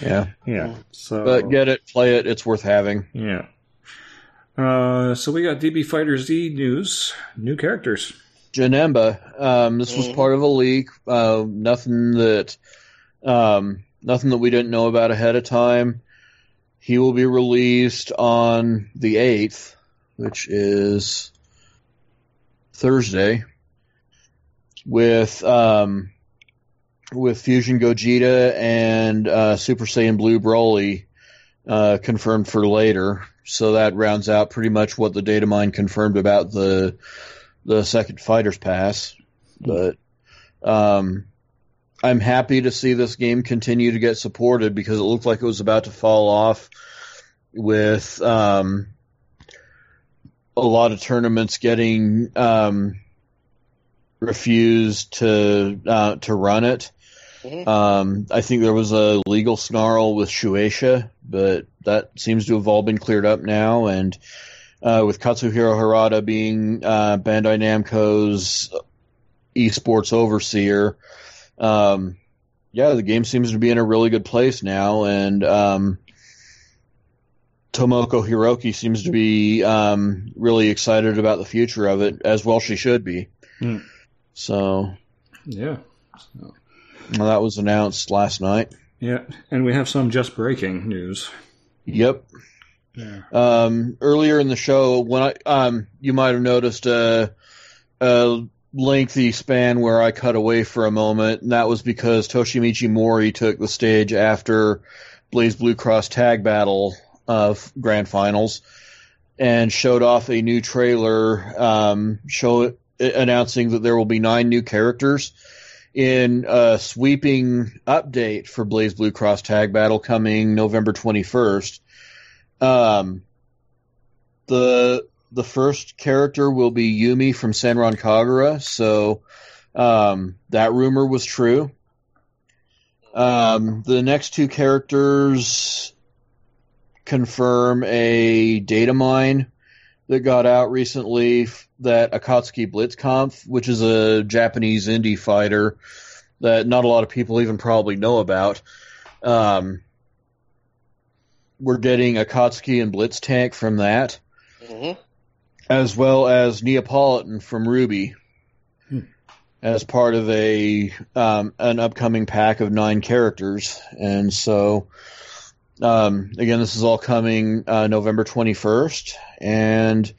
Yeah. Yeah. So But get it, play it, it's worth having. yeah. Uh, so we got DB Fighter Z news, new characters. Janemba. Um, this was Mhm. part of a leak. Uh, nothing that, um, nothing that we didn't know about ahead of time. He will be released on the eighth, which is Thursday, with um, with Fusion Gogeta and uh, Super Saiyan Blue Broly uh, confirmed for later. So that rounds out pretty much what the data mine confirmed about the the second Fighters Pass. But um, I'm happy to see this game continue to get supported because it looked like it was about to fall off with um, a lot of tournaments getting um, refused to uh, to run it. Mhm. Um, I think there was a legal snarl with Shueisha, but that seems to have all been cleared up now. And uh, with Katsuhiro Harada being uh, Bandai Namco's esports overseer, um, yeah, the game seems to be in a really good place now. And um, Tomoko Hiroki seems to be um, really excited about the future of it, as well she should be. Hmm. So Yeah. well, that was announced last night. Yeah. And we have some just breaking news. Yep. Yeah. Um, earlier in the show, when I um, you might have noticed a, a lengthy span where I cut away for a moment, and that was because Toshimichi Mori took the stage after BlazBlue Cross Tag Battle of Grand Finals and showed off a new trailer, um, show announcing that there will be nine new characters in a sweeping update for BlazBlue Cross Tag Battle coming November 21st. Um, the the first character will be Yumi from Senran Kagura, so um, that rumor was true. Um, the next two characters confirm a data mine that got out recently that Akatsuki Blitzkampf, which is a Japanese indie fighter that not a lot of people even probably know about. Um, we're getting Akatsuki and Blitz Tank from that, Mhm. as well as Neopolitan from RWBY, Hmm. as part of a um, an upcoming pack of nine characters. And so, um, again, this is all coming uh, November twenty first, and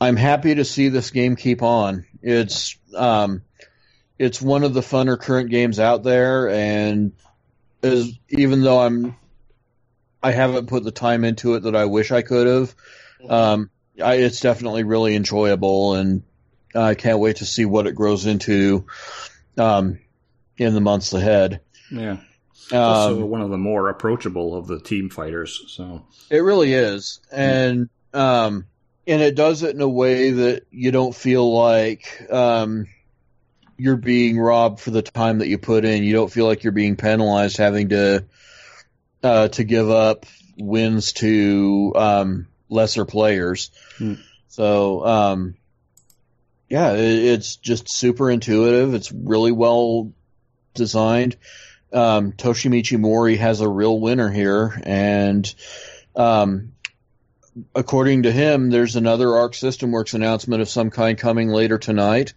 I'm happy to see this game keep on. It's um, it's one of the funner current games out there, and is even though I'm I haven't put the time into it that I wish I could have. Um, I, it's definitely really enjoyable, and I can't wait to see what it grows into um, in the months ahead. Yeah. Also Um, one of the more approachable of the team fighters. So it really is, and um, and it does it in a way that you don't feel like um, you're being robbed for the time that you put in. You don't feel like you're being penalized having to uh, to give up wins to um, lesser players. Hmm. So um, yeah, it, it's just super intuitive. It's really well designed. Um, Toshimichi Mori has a real winner here, and um, according to him, there's another Arc System Works announcement of some kind coming later tonight.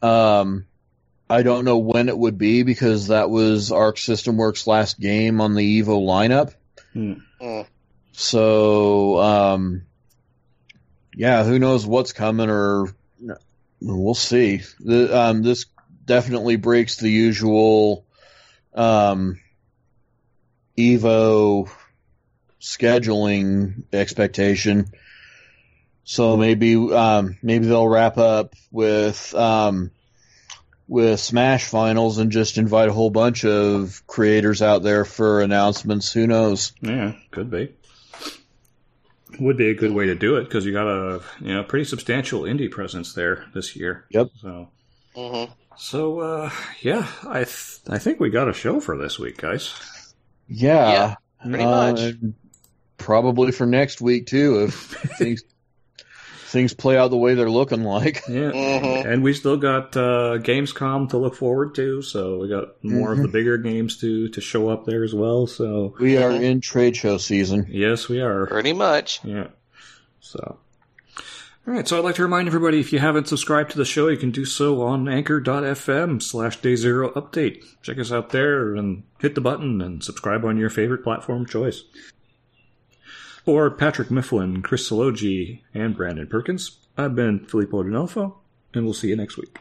Um, I don't know when it would be because that was Arc System Works' last game on the Evo lineup. hmm. Mm. So, um, yeah, who knows what's coming or we'll see. The, um, this definitely breaks the usual, um, Evo scheduling expectation. So maybe, um, maybe they'll wrap up with, um, with Smash finals and just invite a whole bunch of creators out there for announcements. Who knows? yeah, could be. Would be a good way to do it because you got a you know pretty substantial indie presence there this year. Yep. So Mhm. So uh, yeah, I th- I think we got a show for this week, guys. Yeah, Yeah, pretty uh, much. Probably for next week too, if things things play out the way they're looking like. Yeah, Mhm. and we still got uh, Gamescom to look forward to, so we got more of the Mm-hmm. bigger games to to show up there as well. So We are Mhm. in trade show season. yes, we are. Pretty much. Yeah. So, All right, so I'd like to remind everybody if you haven't subscribed to the show, you can do so on anchor.fm slash day zero update. Check us out there and hit the button and subscribe on your favorite platform choice. For Patrick Mifflin, Chris Sologi, and Brandon Perkins, I've been Filippo D'Onofo, and we'll see you next week.